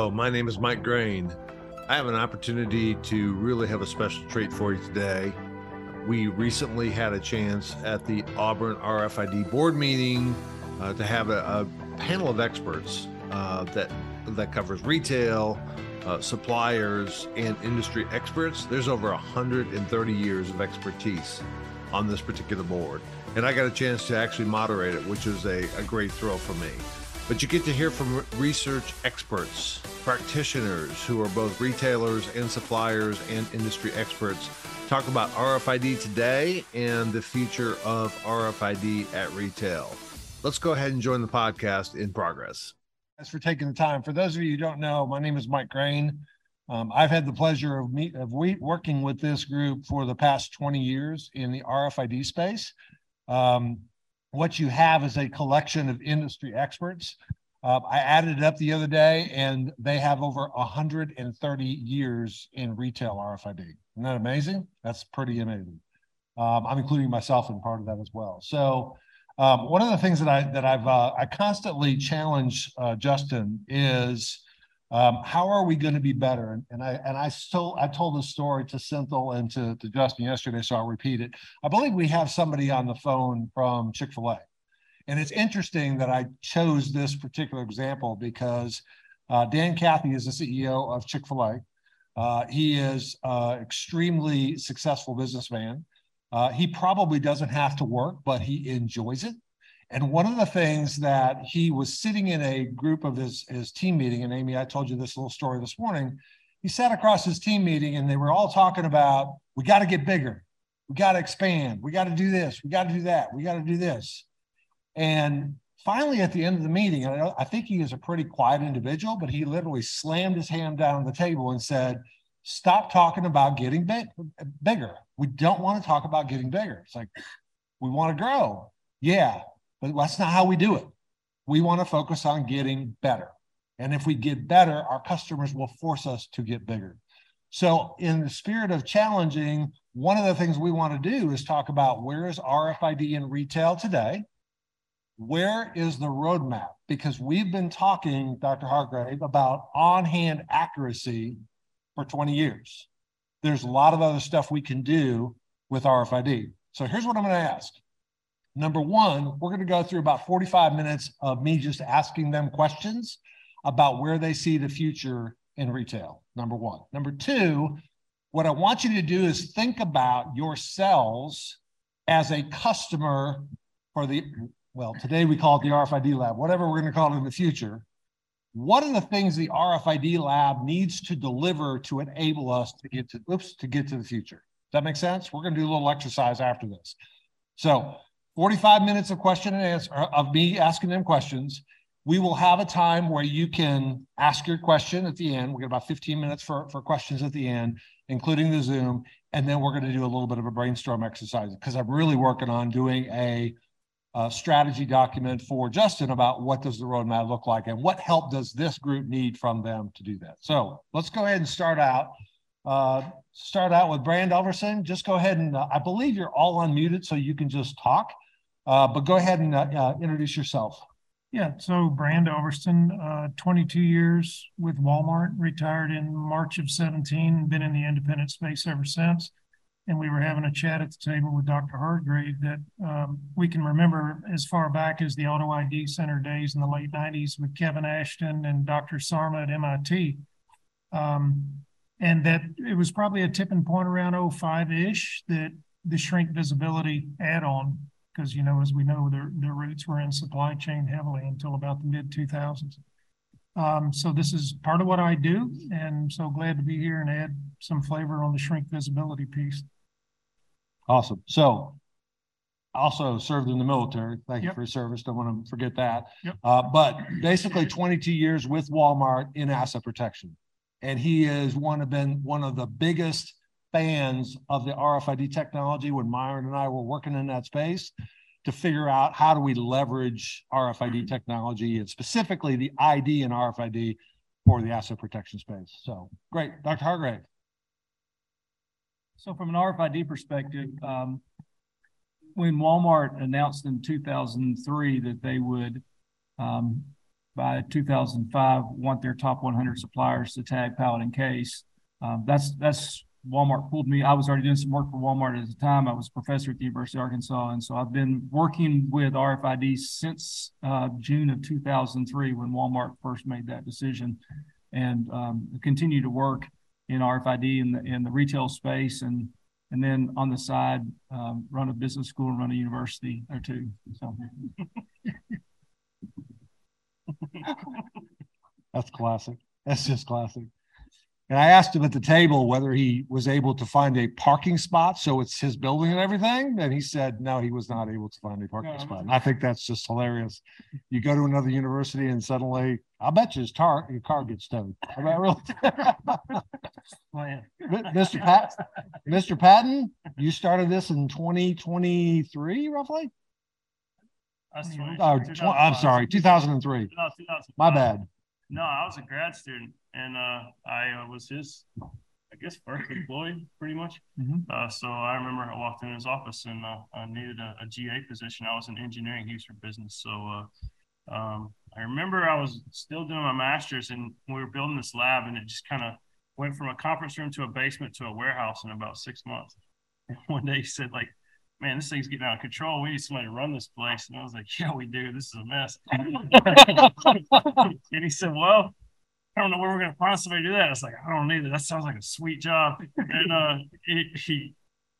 Hello, my name is Mike Graen. I have an opportunity to really have a special treat for you today. We recently had a chance at the Auburn RFID board meeting uh, to have a, a, panel of experts uh, that that covers retail, uh, suppliers, and industry experts. There's over 130 years of expertise on this particular board, and I got a chance to actually moderate it, which was a, a great thrill for me. But you get to hear from research experts, practitioners who are both retailers and suppliers and industry experts talk about RFID today and the future of RFID at retail. Let's go ahead and join the podcast in progress. Thanks for taking the time. For those of you who don't know, my name is Mike Graen. Um, I've had the pleasure of, meet, of we, working with this group for the past 20 years in the RFID space. Um, what you have is a collection of industry experts. Uh, I added it up the other day, and they have over 130 years in retail RFID. Isn't that amazing? That's pretty amazing. Um, I'm including myself in part of that as well. So um, one of the things that I that I've uh, I constantly challenge uh, Justin is um, how are we going to be better? And, and, I and I still I told this story to Senthil and to, to Justin yesterday, so I'll repeat it. I believe we have somebody on the phone from Chick Fil A, and it's interesting that I chose this particular example because uh, Dan Cathy is the CEO of Chick Fil A. Uh, he is uh, extremely successful businessman. Uh, he probably doesn't have to work, but he enjoys it. And one of the things that he was sitting in a group of his, his team meeting, and Amy, I told you this little story this morning. He sat across his team meeting and they were all talking about, we got to get bigger. We got to expand. We got to do this. We got to do that. We got to do this. And finally, at the end of the meeting, I, I think he is a pretty quiet individual, but he literally slammed his hand down on the table and said, stop talking about getting big, bigger. We don't want to talk about getting bigger. It's like, we want to grow. Yeah, but that's not how we do it. We want to focus on getting better. And if we get better, our customers will force us to get bigger. So, in the spirit of challenging, one of the things we want to do is talk about where is RFID in retail today? Where is the roadmap? Because we've been talking, Dr. Hardgrave, about on hand accuracy for 20 years. There's a lot of other stuff we can do with RFID. So here's what I'm going to ask. Number one, we're going to go through about 45 minutes of me just asking them questions about where they see the future in retail. Number one. Number two, what I want you to do is think about yourselves as a customer for the, well, today we call it the RFID lab, whatever we're going to call it in the future what are the things the RFID lab needs to deliver to enable us to get to oops to get to the future? Does that make sense? We're going to do a little exercise after this. So 45 minutes of question and answer of me asking them questions. We will have a time where you can ask your question at the end. We get about 15 minutes for, for questions at the end, including the Zoom. And then we're going to do a little bit of a brainstorm exercise because I'm really working on doing a uh, strategy document for Justin about what does the roadmap look like and what help does this group need from them to do that. So let's go ahead and start out. Uh, start out with Brand Elverson. Just go ahead and uh, I believe you're all unmuted, so you can just talk. Uh, but go ahead and uh, uh, introduce yourself. Yeah, so Brand Elverston, 22 years with Walmart, retired in March of 17, been in the independent space ever since and we were having a chat at the table with Dr. Hardgrave that um, we can remember as far back as the Auto ID Center days in the late 90s with Kevin Ashton and Dr. Sarma at MIT. Um, and that it was probably a tipping point around 05 ish that the shrink visibility add on, because, you know, as we know, their, their roots were in supply chain heavily until about the mid 2000s. Um, so this is part of what I do, and so glad to be here and add some flavor on the shrink visibility piece. Awesome. So also served in the military. Thank yep. you for your service. Don't want to forget that. Yep. Uh, but basically 22 years with Walmart in asset protection. And he is one of been one of the biggest fans of the RFID technology when Myron and I were working in that space to figure out how do we leverage RFID technology and specifically the ID and RFID for the asset protection space. So great. Dr. Hardgrave. So from an RFID perspective, um, when Walmart announced in 2003 that they would, um, by two thousand five want their top one hundred suppliers to tag pallet and case. Um, that's, that's Walmart pulled me. I was already doing some work for Walmart at the time. I was a professor at the University of Arkansas. And so I've been working with RFID since uh, June of 2003 when Walmart first made that decision and um, continue to work in RFID in the, in the retail space and and then on the side um, run a business school and run a university or two. So That's classic. That's just classic. And I asked him at the table whether he was able to find a parking spot, so it's his building and everything, and he said, no, he was not able to find a parking No, spot. And I think that's just hilarious. You go to another university and suddenly, I'll bet you his car, your car gets towed. I bet really. Mr. Pat, Mr. Patton, you started this in twenty twenty-three roughly? That's Oh, tw- I'm sorry, two thousand and three. No, 2005. My bad. No, I was a grad student and uh, I uh, was his, I guess, first employee pretty much. Mhm. Uh, so I remember I walked in his office and uh, I needed a, a GA position. I was in engineering, he was for business. So uh, um, I remember I was still doing my master's and we were building this lab and it just kind of went from a conference room to a basement to a warehouse in about six months. And one day he said, like, man, this thing's getting out of control. We need somebody to run this place. And I was like, yeah, we do. This is a mess. and he said, well, I don't know where we're going to find somebody to do that. I was like, I don't either. That sounds like a sweet job. And uh, he, he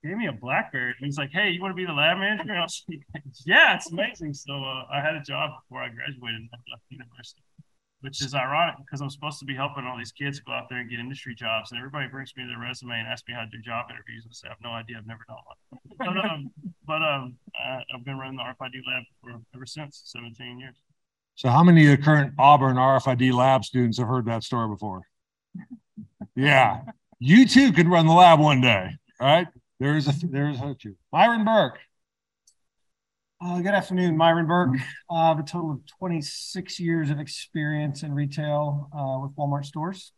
gave me a Blackberry. And he's like, hey, you want to be the lab manager? And I was like, yeah, it's amazing. So uh, I had a job before I graduated and left university, which is ironic because I'm supposed to be helping all these kids go out there and get industry jobs. And everybody brings me their resume and asks me how to do job interviews. And I say, I have no idea. I've never done one. But, um, but um, I, I've been running the RFID lab for ever since 17 years. So how many of the current Auburn RFID lab students have heard that story before? Yeah, you too could run the lab one day, right? There is a, there is a you. Myron Burke. Uh, good afternoon, Myron Burke. Uh, I have a total of 26 years of experience in retail uh, with Walmart stores.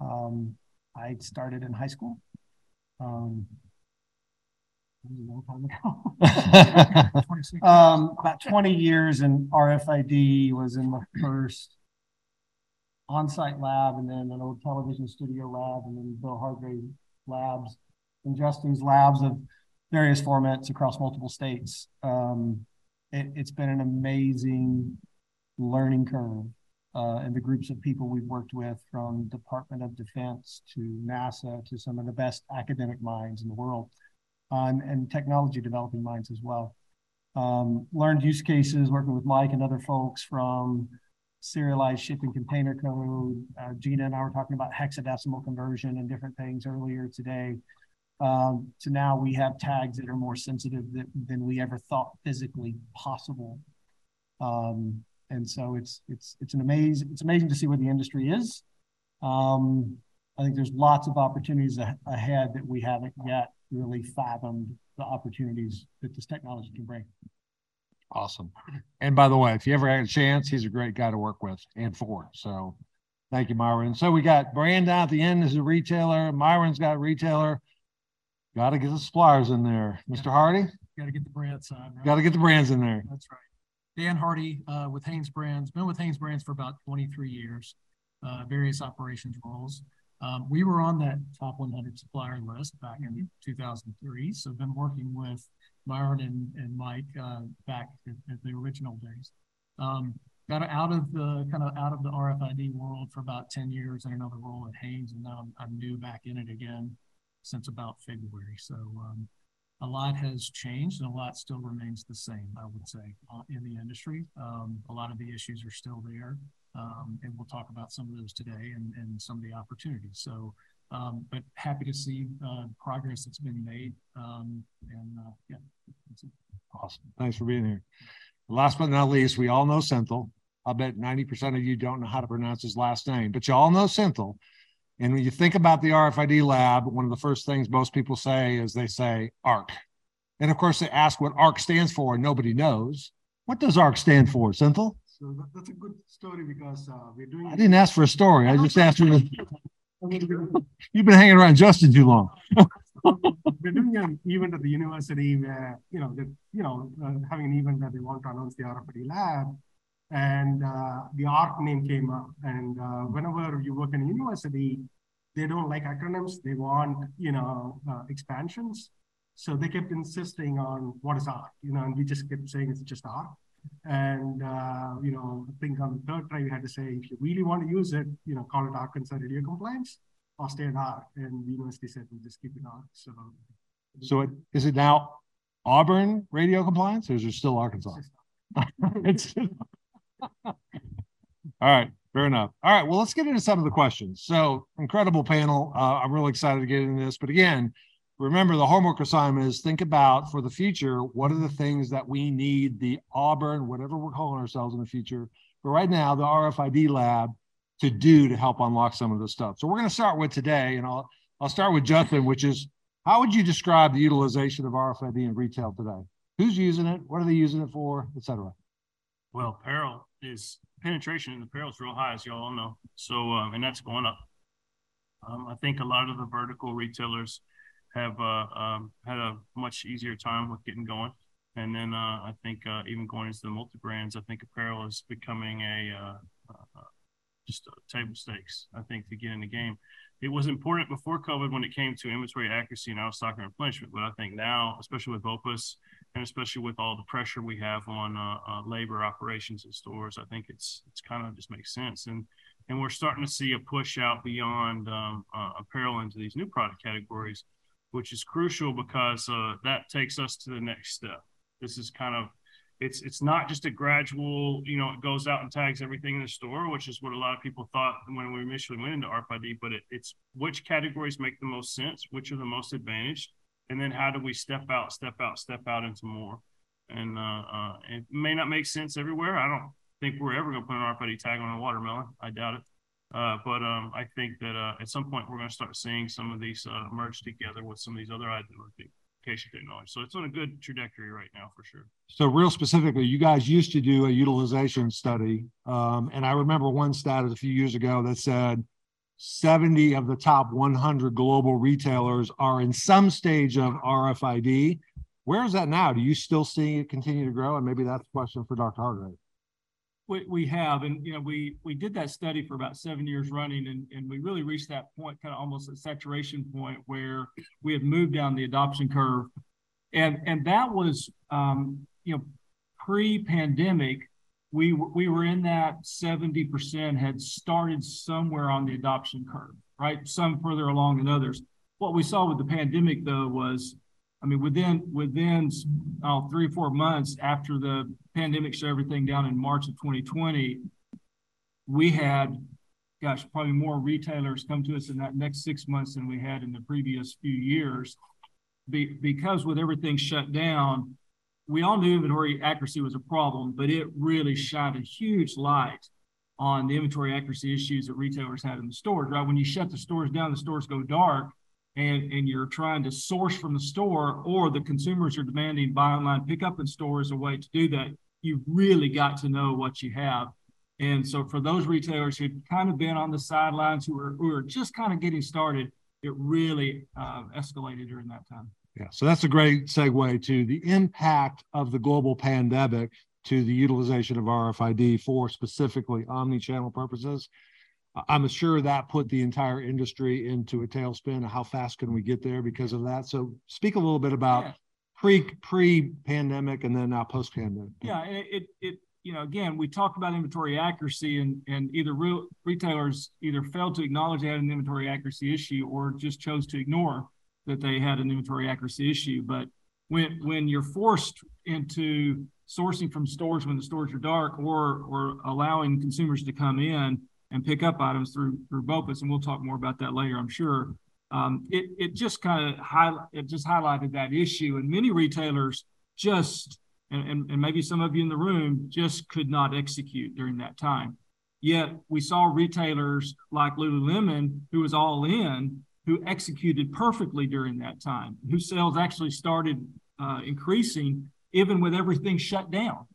Um, I started in high school. Um, that was a long time ago. um, about 20 years in RFID was in the first on-site lab and then an old television studio lab and then Bill Hardgrave labs and Justin's labs of various formats across multiple states. Um, it, has been an amazing learning curve. Uh, and the groups of people we've worked with from Department of Defense to NASA to some of the best academic minds in the world um, and technology developing minds as well. Um, learned use cases working with Mike and other folks from serialized shipping container code. Uh, Gina and I were talking about hexadecimal conversion and different things earlier today. Um, to now we have tags that are more sensitive than, than we ever thought physically possible. Um, and so it's it's it's an amazing it's amazing to see where the industry is. Um, I think there's lots of opportunities ahead that we haven't yet really fathomed the opportunities that this technology can bring. Awesome. And by the way, if you ever had a chance, he's a great guy to work with and for. So thank you, Myron. So we got Brand at the end as a retailer. Myron's got a retailer. Got to get the suppliers in there. Mr. Hardy, Got to get the brand side. right? got to get the brands in there. That's right. Dan Hardy uh, with Hanes Brands, been with Hanes Brands for about 23 years, uh, various operations roles. Um, we were on that top 100 supplier list back in 2003. So been working with Myron and, and Mike uh, back at, at the original days. Um, got out of the kind of out of the RFID world for about 10 years in another role at Hanes, and now I'm, I'm new back in it again since about February. So um, a lot has changed and a lot still remains the same, I would say, uh, in the industry. Um, a lot of the issues are still there. Um, and we'll talk about some of those today and, and some of the opportunities. So, um, but happy to see uh, progress that's been made. Um, and uh, yeah. Awesome. Thanks for being here. Last but not least, we all know Senthil. I bet 90% of you don't know how to pronounce his last name, but you all know Senthil. And when you think about the RFID lab, one of the first things most people say is they say ARC. And of course, they ask what ARC stands for, and nobody knows. What does ARC stand for, Senthil? So that, that's a good story because uh, we're doing. I didn't ask for a story. I just asked you. To, you've been hanging around Justin too long. we're doing an event at the university where you know, you know, uh, having an event where they want to announce the RFID lab, and uh, the ARC name came up. And uh, whenever you work in a university, they don't like acronyms. They want, you know, uh, expansions. So they kept insisting on what is ARC, you know, and we just kept saying it's just ARC. And, uh, you know, I think on the third try, we had to say, if you really want to use it, you know, call it Arkansas Radio Compliance or stay at ARC. And the university said, we'll just keep it ARC. So, So it, is it now Auburn radio compliance or is it still Arkansas? It's- All right, fair enough. All right, well, let's get into some of the questions. So incredible panel. Uh, I'm really excited to get into this. But again, remember the homework assignment is think about for the future, what are the things that we need the Auburn, whatever we're calling ourselves in the future, but right now the RFID lab to do to help unlock some of this stuff. So we're going to start with today, and I'll I'll start with Justin, which is how would you describe the utilization of RFID in retail today? Who's using it? What are they using it for, et cetera? Well, apparel is penetration in apparel is real high, as y'all all know. So, um, and that's going up. Um, I think a lot of the vertical retailers have uh, um, had a much easier time with getting going. And then uh, I think uh, even going into the multi brands, I think apparel is becoming a uh, uh, just table stakes. I think to get in the game, it was important before COVID when it came to inventory accuracy and out stock and replenishment. But I think now, especially with BOPIS and especially with all the pressure we have on uh, uh, labor operations in stores, I think it's it's kind of just makes sense. And and we're starting to see a push out beyond um, uh, apparel into these new product categories, which is crucial because uh, that takes us to the next step. This is kind of it's it's not just a gradual, you know, it goes out and tags everything in the store, which is what a lot of people thought when we initially went into RFID. But it, it's which categories make the most sense, which are the most advantaged, and then how do we step out, step out, step out into more. And uh, uh, it may not make sense everywhere. I don't think we're ever going to put an RFID tag on a watermelon. I doubt it. Uh, but um, I think that uh, at some point we're going to start seeing some of these uh, merge together with some of these other identification technology. So it's on a good trajectory right now for sure. So real specifically, you guys used to do a utilization study. Um, and I remember one stat a few years ago that said 70 of the top 100 global retailers are in some stage of RFID. Where is that now? Do you still see it continue to grow? And maybe that's a question for Dr. Hardgrave. We, we have, and you know, we we did that study for about seven years running, and, and we really reached that point, kind of almost a saturation point where we had moved down the adoption curve, and and that was, um, you know, pre-pandemic, we we were in that seventy percent had started somewhere on the adoption curve, right? Some further along than others. What we saw with the pandemic, though, was I mean, within within uh, three or four months after the pandemic shut everything down in March of 2020, we had, gosh, probably more retailers come to us in that next six months than we had in the previous few years. Be, because with everything shut down, we all knew inventory accuracy was a problem, but it really shined a huge light on the inventory accuracy issues that retailers had in the stores. Right? When you shut the stores down, the stores go dark and and you're trying to source from the store or the consumers are demanding buy online pick up in store as a way to do that. You've really got to know what you have. And so for those retailers who've kind of been on the sidelines who are who are just kind of getting started it really uh, escalated during that time yeah so that's a great segue to the impact of the global pandemic to the utilization of rfid for specifically omni-channel purposes I'm sure that put the entire industry into a tailspin. How fast can we get there because of that? So, speak a little bit about yeah. pre pre pandemic and then now post pandemic. Yeah, it, it, it you know again we talked about inventory accuracy and and either real retailers either failed to acknowledge they had an inventory accuracy issue or just chose to ignore that they had an inventory accuracy issue. But when when you're forced into sourcing from stores when the stores are dark or or allowing consumers to come in and pick up items through through BOPIS, and we'll talk more about that later, I'm sure. Um, it it just kind of highlight it just highlighted that issue, and many retailers just and, and, and maybe some of you in the room just could not execute during that time. Yet we saw retailers like Lululemon, who was all in, who executed perfectly during that time, whose sales actually started uh, increasing even with everything shut down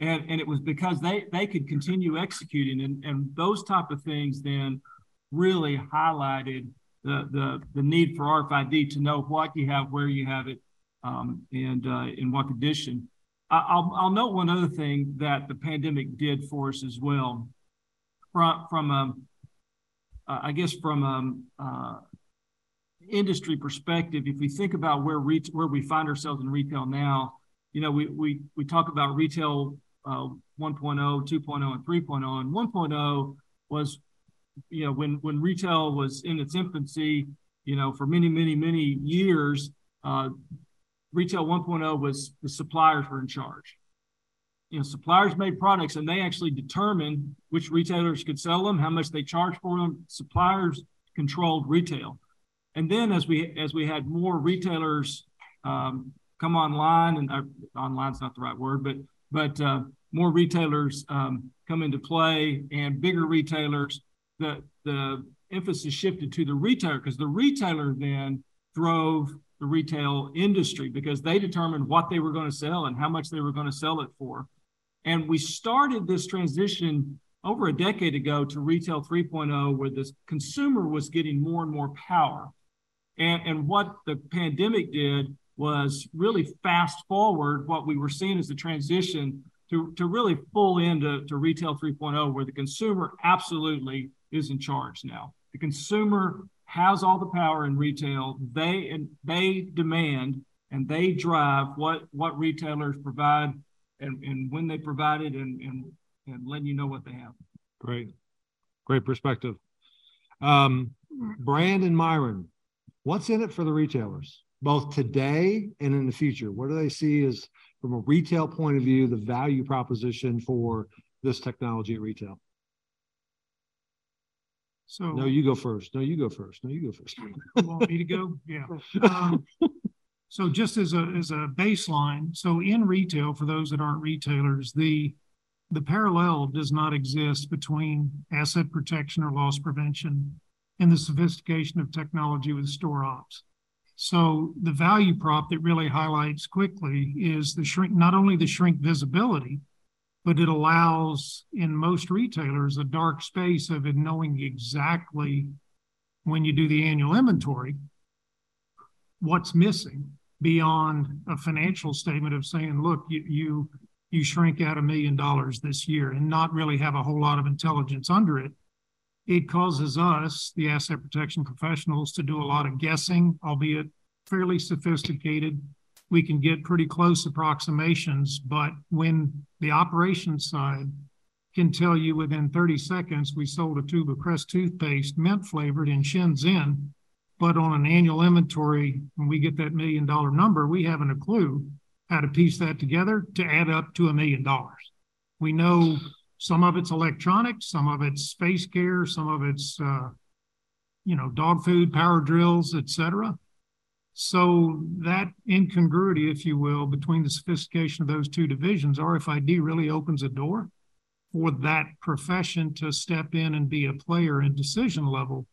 and and it was because they they could continue executing and and those type of things then really highlighted the the the need for RFID to know what you have, where you have it, um, and uh, in what condition. I'll, I'll note one other thing that the pandemic did for us as well. From, from um, uh, I guess from um, uh, industry perspective, if we think about where re- where we find ourselves in retail now, you know, we we we talk about retail uh, 1.0, 2.0, and 3.0. And 1.0 was, you know, when when retail was in its infancy, you know, for many, many, many years, uh, retail 1.0 was the suppliers were in charge. You know, suppliers made products and they actually determined which retailers could sell them, how much they charged for them. Suppliers controlled retail. And then as we as we had more retailers um, come online, and uh, online's not the right word, but but uh, more retailers um, come into play and bigger retailers, the the emphasis shifted to the retailer because the retailer then drove the retail industry because they determined what they were going to sell and how much they were going to sell it for. And we started this transition over a decade ago to retail 3.0, where the consumer was getting more and more power. And, and what the pandemic did was really fast forward what we were seeing as the transition to, to really full into to retail 3.0, where the consumer absolutely is in charge now. The consumer has all the power in retail. They and they demand and they drive what what retailers provide and, and when they provide it and, and and letting you know what they have. Great. Great perspective. Um, Brand and Myron, what's in it for the retailers, both today and in the future? What do they see as, from a retail point of view, the value proposition for this technology at retail? So. No, you go first. No, you go first. No, you go first. You want me to go? Yeah. Um, so just as a as a baseline, so in retail, for those that aren't retailers, the the parallel does not exist between asset protection or loss prevention and the sophistication of technology with store ops. So the value prop that really highlights quickly is the shrink, not only the shrink visibility, but it allows in most retailers a dark space of it knowing exactly when you do the annual inventory what's missing beyond a financial statement of saying look you you, you shrink out a million dollars this year and not really have a whole lot of intelligence under it it causes us the asset protection professionals to do a lot of guessing albeit fairly sophisticated we can get pretty close approximations. But when the operations side can tell you within 30 seconds we sold a tube of Crest toothpaste, mint flavored in Shenzhen, but on an annual inventory, when we get that million dollar number, we haven't a clue how to piece that together to add up to a million dollars. We know some of it's electronics, some of it's space care, some of it's uh, you know dog food, power drills, etc. So that incongruity, if you will, between the sophistication of those two divisions, RFID really opens a door for that profession to step in and be a player in decision level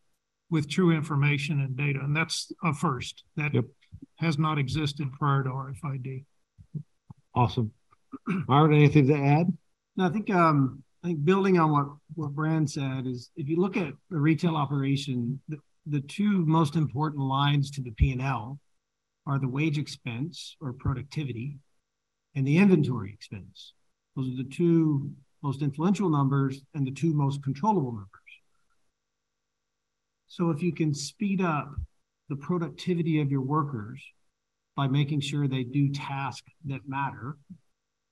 with true information and data. And that's a first that yep. has not existed prior to RFID. Awesome. Myron, anything to add? No, I think um, I think building on what what Brand said is if you look at the retail operation, the, the two most important lines to the P&L are the wage expense or productivity and the inventory expense. Those are the two most influential numbers and the two most controllable numbers. So if you can speed up the productivity of your workers by making sure they do tasks that matter,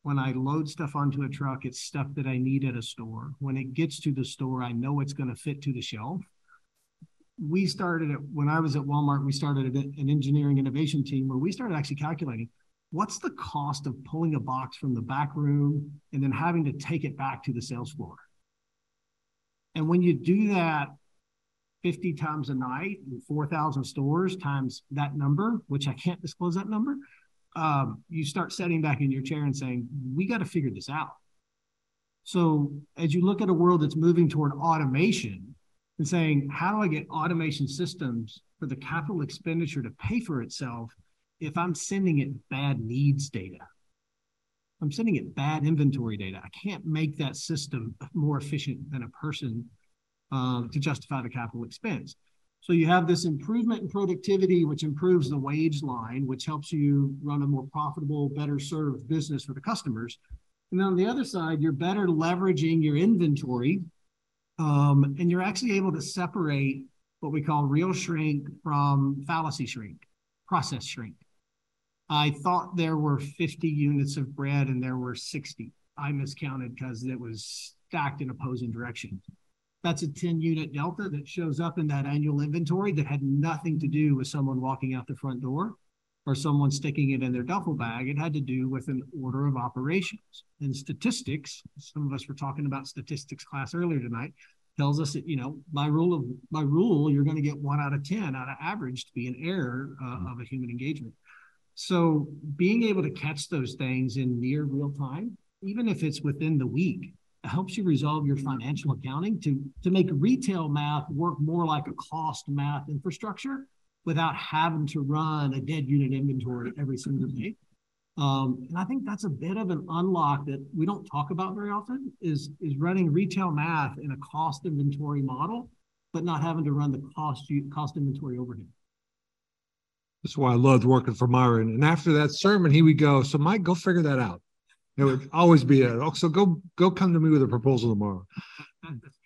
when I load stuff onto a truck, it's stuff that I need at a store. When it gets to the store, I know it's going to fit to the shelf we started it when I was at Walmart. We started an engineering innovation team where we started actually calculating what's the cost of pulling a box from the back room and then having to take it back to the sales floor. And when you do that 50 times a night in 4,000 stores times that number, which I can't disclose that number, um, you start sitting back in your chair and saying, we got to figure this out. So as you look at a world that's moving toward automation, and saying, how do I get automation systems for the capital expenditure to pay for itself if I'm sending it bad needs data? I'm sending it bad inventory data. I can't make that system more efficient than a person uh, to justify the capital expense. So you have this improvement in productivity, which improves the wage line, which helps you run a more profitable, better served business for the customers. And then on the other side, you're better leveraging your inventory, um, and you're actually able to separate what we call real shrink from fallacy shrink, process shrink. I thought there were 50 units of bread and there were 60. I miscounted because it was stacked in opposing directions. That's a 10 unit delta that shows up in that annual inventory that had nothing to do with someone walking out the front door or someone sticking it in their duffel bag. It had to do with an order of operations. And statistics, some of us were talking about statistics class earlier tonight, tells us that, you know, by rule of by rule, you're going to get one out of 10 out of average to be an error uh, of a human engagement. So being able to catch those things in near real time, even if it's within the week, helps you resolve your financial accounting to, to make retail math work more like a cost math infrastructure without having to run a dead unit inventory every single day. Um, and I think that's a bit of an unlock that we don't talk about very often is, is running retail math in a cost inventory model, but not having to run the cost cost inventory overhead. That's why I loved working for Myron. And after that sermon, he would go, So Mike, go figure that out. It would always be a oh, so go go come to me with a proposal tomorrow.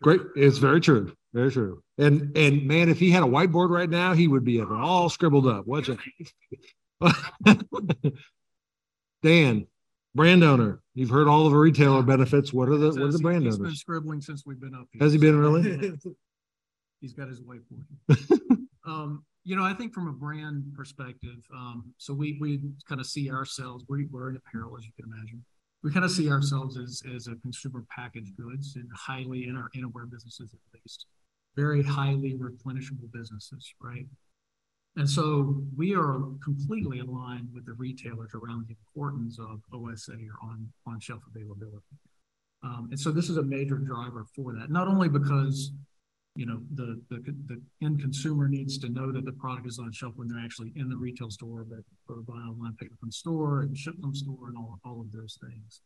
Great. It's very true. Very true. And and man, if he had a whiteboard right now, he would be all scribbled up. What's it? Dan, brand owner. You've heard all of the retailer benefits. What are the what are the brand He's owners? been scribbling since we've been up. here. Has he been really? He's got his whiteboard. Um, you know, I think from a brand perspective, um, so we we kind of see ourselves. We, we're in apparel, as you can imagine. We kind of see ourselves as as a consumer packaged goods and highly in our innerwear businesses at least, very highly replenishable businesses, right? And so we are completely aligned with the retailers around the importance of OSA or on on shelf availability. Um, and so this is a major driver for that, not only because you know the, the the end consumer needs to know that the product is on shelf when they're actually in the retail store, but for buy online, pick up from store, and ship from store, and all, all of those things.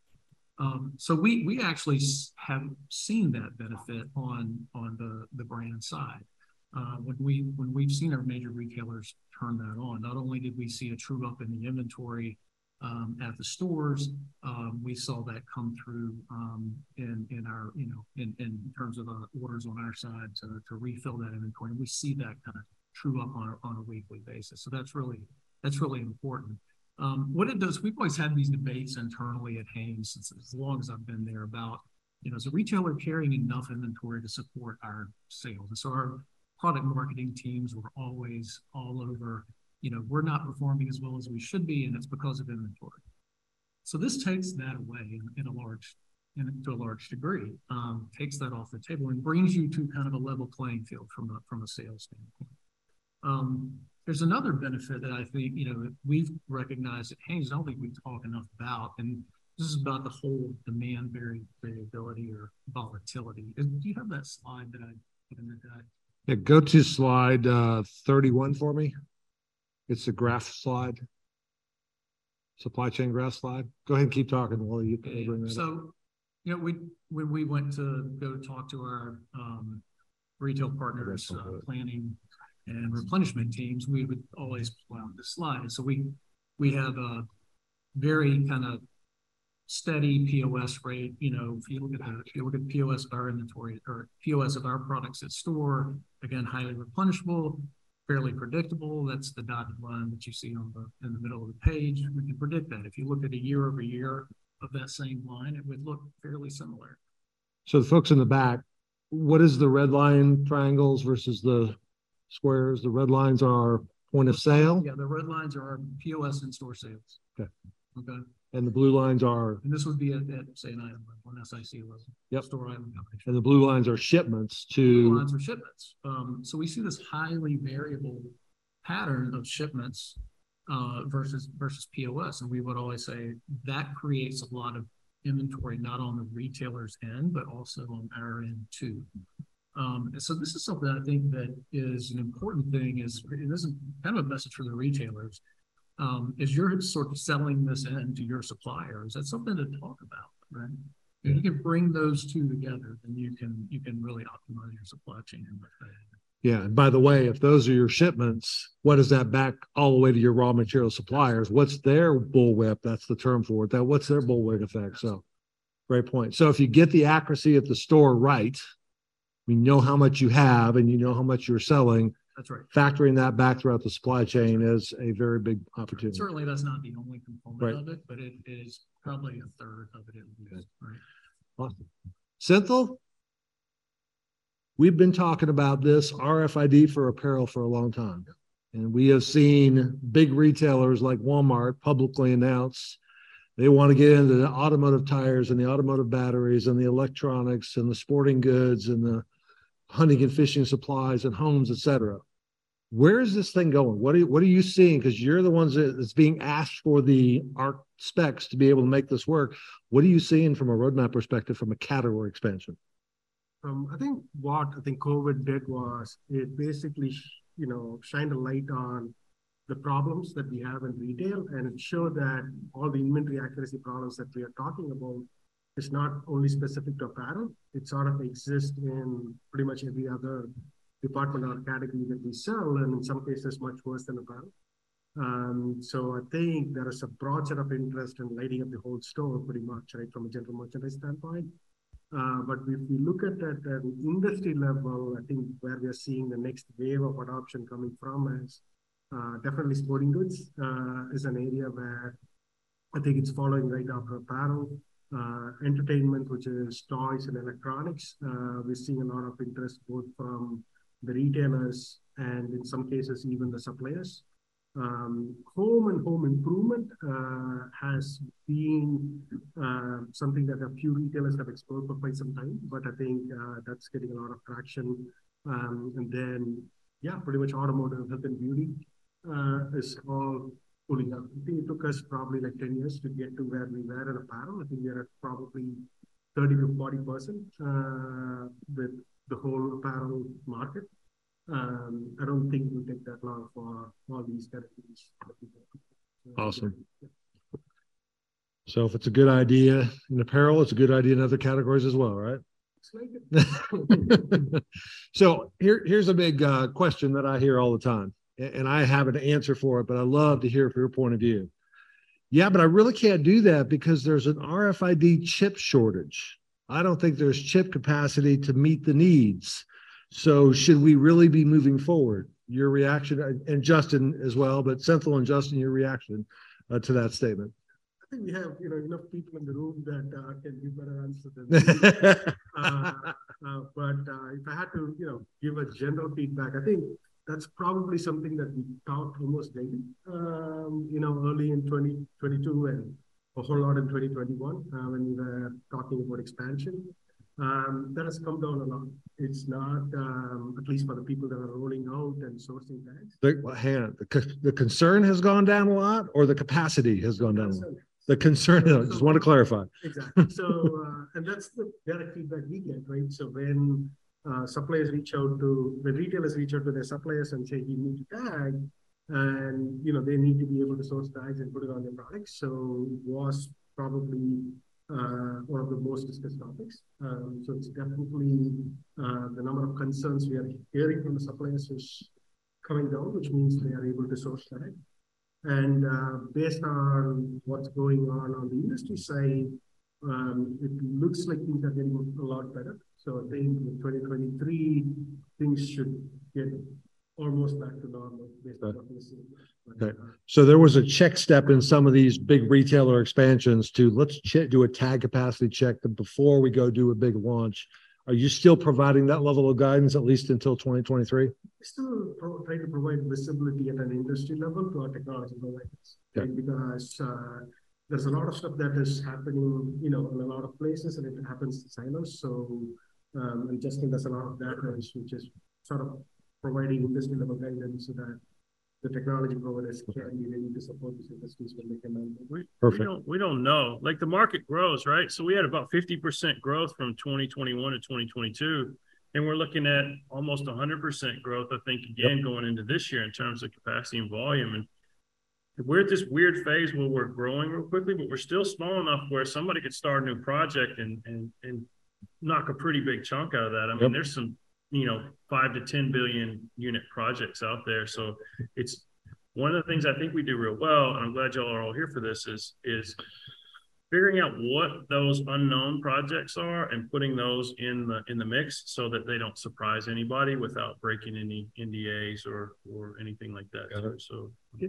Um, so we we actually have seen that benefit on on the the brand side. Uh, when we when we've seen our major retailers turn that on, not only did we see a true up in the inventory um, at the stores. Um, we saw that come through um, in in our you know in, in terms of uh, orders on our side to, to refill that inventory. And we see that kind of true up on a, on a weekly basis. So that's really that's really important. Um, what it does, we've always had these debates internally at Hanes since as long as I've been there about you know is a retailer carrying enough inventory to support our sales. And so our product marketing teams were always all over you know, we're not performing as well as we should be, and it's because of inventory. So this takes that away in, in a large, in, to a large degree, um, takes that off the table and brings you to kind of a level playing field from a from a sales standpoint. Um, there's another benefit that I think you know we've recognized at Hanes. I don't think we talk enough about, and this is about the whole demand variability or volatility. Do you have that slide that I put in the deck? Yeah, go to slide uh, 31 for me. It's the graph slide. Supply chain graph slide. Go ahead and keep talking while you bring that so, up. you know, we when we went to go talk to our um, retail partners, uh, planning and replenishment teams, we would always pull out the slide. So we we have a very kind of steady POS rate. You know, if you look at the if you look at POS of our inventory or POS of our products at store, again, highly replenishable fairly predictable. That's the dotted line that you see on the in the middle of the page. We can predict that. If you look at a year over year of that same line, it would look fairly similar. So the folks in the back, what is the red line triangles versus the squares? The red lines are point of sale. Yeah, the red lines are our POS and store sales. Okay. Okay. And the blue lines are. And this would be at, at say an item level, an SIC level. Yep. Store item And the blue lines are shipments to. Blue lines are shipments. Um, so we see this highly variable pattern of shipments uh, versus versus POS, and we would always say that creates a lot of inventory not on the retailer's end, but also on our end too. Um, so this is something I think that is an important thing. Is it isn't kind of a message for the retailers um, is you're sort of selling this in to your suppliers. That's something to talk about, right? If you can bring those two together, then you can you can really optimize your supply chain. Yeah, and by the way, if those are your shipments, what is that back all the way to your raw material suppliers? What's their bullwhip? That's the term for it. That what's their bullwhip effect? So great point. So if you get the accuracy at the store right, you know how much you have and you know how much you're selling, That's right. factoring that back throughout the supply chain is a very big opportunity. Certainly, that's not the only component Right. of it, but it is probably a third of it at least, right? Awesome. Senthil? We've been talking about this RFID for apparel for a long time. And we have seen big retailers like Walmart publicly announce they want to get into the automotive tires and the automotive batteries and the electronics and the sporting goods and the hunting and fishing supplies and homes, et cetera. Where is this thing going? What are you, what are you seeing? Because you're the ones that is being asked for the ARC specs to be able to make this work. What are you seeing from a roadmap perspective from a category expansion? Um, I think what I think COVID did was it basically, you know, shined a light on the problems that we have in retail, and it showed that all the inventory accuracy problems that we are talking about is not only specific to apparel; it sort of exists in pretty much every other department or category that we sell, and in some cases much worse than apparel. Um, so I think there is a broad set of interest in lighting up the whole store, pretty much, right, from a general merchandise standpoint. Uh, but if we look at at an industry level, I think where we are seeing the next wave of adoption coming from is uh, definitely sporting goods uh, is an area where I think it's following right after apparel. Uh, entertainment, which is toys and electronics, uh, we're seeing a lot of interest both from the retailers and in some cases even the suppliers. Um, home and home improvement uh, has been uh, something that a few retailers have explored for quite some time, but I think uh, that's getting a lot of traction. Um, and then, yeah, pretty much automotive, health and beauty uh, is all pulling up. I think it took us probably like 10 years to get to where we were in apparel. I think we're at probably 30 to 40% uh, with the whole apparel market. Um, I don't think it will take that long for all these categories. Awesome. So if it's a good idea in apparel, it's a good idea in other categories as well, right? so here, here's a big uh, question that I hear all the time, and I have an answer for it, but I love to hear from your point of view. Yeah, but I really can't do that because there's an RFID chip shortage. I don't think there's chip capacity to meet the needs. So should we really be moving forward? Your reaction, and Justin as well, but Senthil and Justin, your reaction uh, to that statement. I think we have you know enough people in the room that uh, can give better answer than me. uh, uh, but uh, if I had to you know give a general feedback, I think that's probably something that we talked almost daily. Um, you know, early in 2022 and a whole lot in 2021 uh, when we were talking about expansion. Um, that has come down a lot. It's not, um, at least for the people that are rolling out and sourcing tags. The, well, hang on, the, co- the concern has gone down a lot or the capacity has gone down? a lot? The concern, I just want to clarify. Exactly. So, uh, and that's the direct feedback we get, right? So when uh, suppliers reach out to, when retailers reach out to their suppliers and say, you need to tag, and, you know, they need to be able to source tags and put it on their products. So was probably uh, one of the most discussed topics. Um, so it's definitely uh, the number of concerns we are hearing from the suppliers is coming down, which means they are able to source that. And uh, based on what's going on on the industry side, um, it looks like things are getting a lot better. So I think in 2023, things should get almost back to normal based on what seeing. But, Okay. So there was a check step in some of these big retailer expansions to let's do a tag capacity check before we go do a big launch. Are you still providing that level of guidance at least until 2023? we still try to provide visibility at an industry level to our technology providers. Yeah. right? Because uh, there's a lot of stuff that is happening, you know, in a lot of places and it happens in silos. So, um, and Justin does a lot of that, which is sort of providing industry level guidance so that the technology providers can be ready to support these industries when they come in. We, we Perfect. don't we don't know. Like the market grows, right? So we had about 50% growth from 2021 to 2022. And we're looking at almost 100% growth, I think, again, going into this year in terms of capacity and volume. And we're at this weird phase where we're growing real quickly, but we're still small enough where somebody could start a new project and and and knock a pretty big chunk out of that. I mean, Yep. there's some you know, five to 10 billion unit projects out there. So it's one of the things I think we do real well, and I'm glad y'all are all here for this, is is figuring out what those unknown projects are and putting those in the in the mix so that they don't surprise anybody without breaking any NDAs or or anything like that. So, so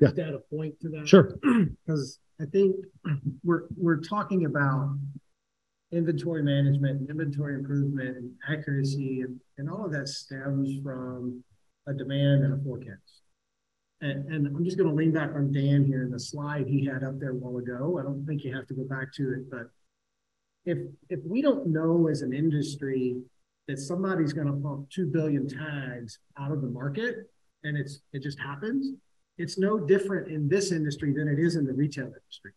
yeah. add a point to that. Sure. Because I think we're we're talking about inventory management and inventory improvement and accuracy and, and all of that stems from a demand and a forecast. And, and I'm just going to lean back on Dan here in the slide he had up there a while ago. I don't think you have to go back to it, but if if we don't know as an industry that somebody's going to pump two billion tags out of the market and it's it just happens, it's no different in this industry than it is in the retail industry.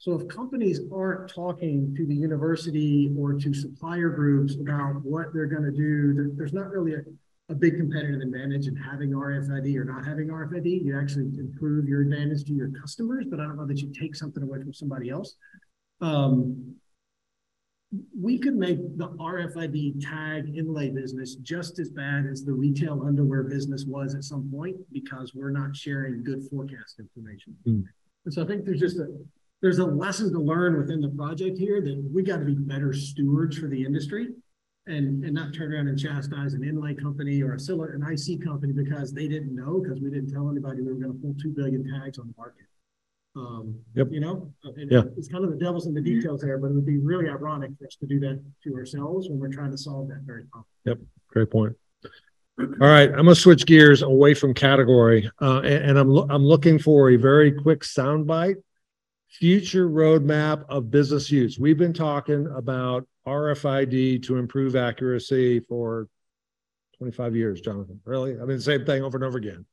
So if companies aren't talking to the university or to supplier groups about what they're going to do, there's not really a, a big competitive advantage in having RFID or not having RFID. You actually improve your advantage to your customers, but I don't know that you take something away from somebody else. Um, we could make the RFID tag inlay business just as bad as the retail underwear business was at some point because we're not sharing good forecast information. Mm. And so I think there's just a there's a lesson to learn within the project here that we got to be better stewards for the industry and, and not turn around and chastise an inlay company or a Siller, an IC company because they didn't know because we didn't tell anybody we were going to pull two billion tags on the market. Um, yep. You know, and yeah. it's kind of the devil's in the details there, but it would be really ironic for us to do that to ourselves when we're trying to solve that very problem. Yep, great point. All right, I'm gonna switch gears away from category, uh, and, and, I'm lo- I'm looking for a very quick soundbite. Future roadmap of business use. We've been talking about RFID to improve accuracy for 25 years, Jonathan. Really, I mean same thing over and over again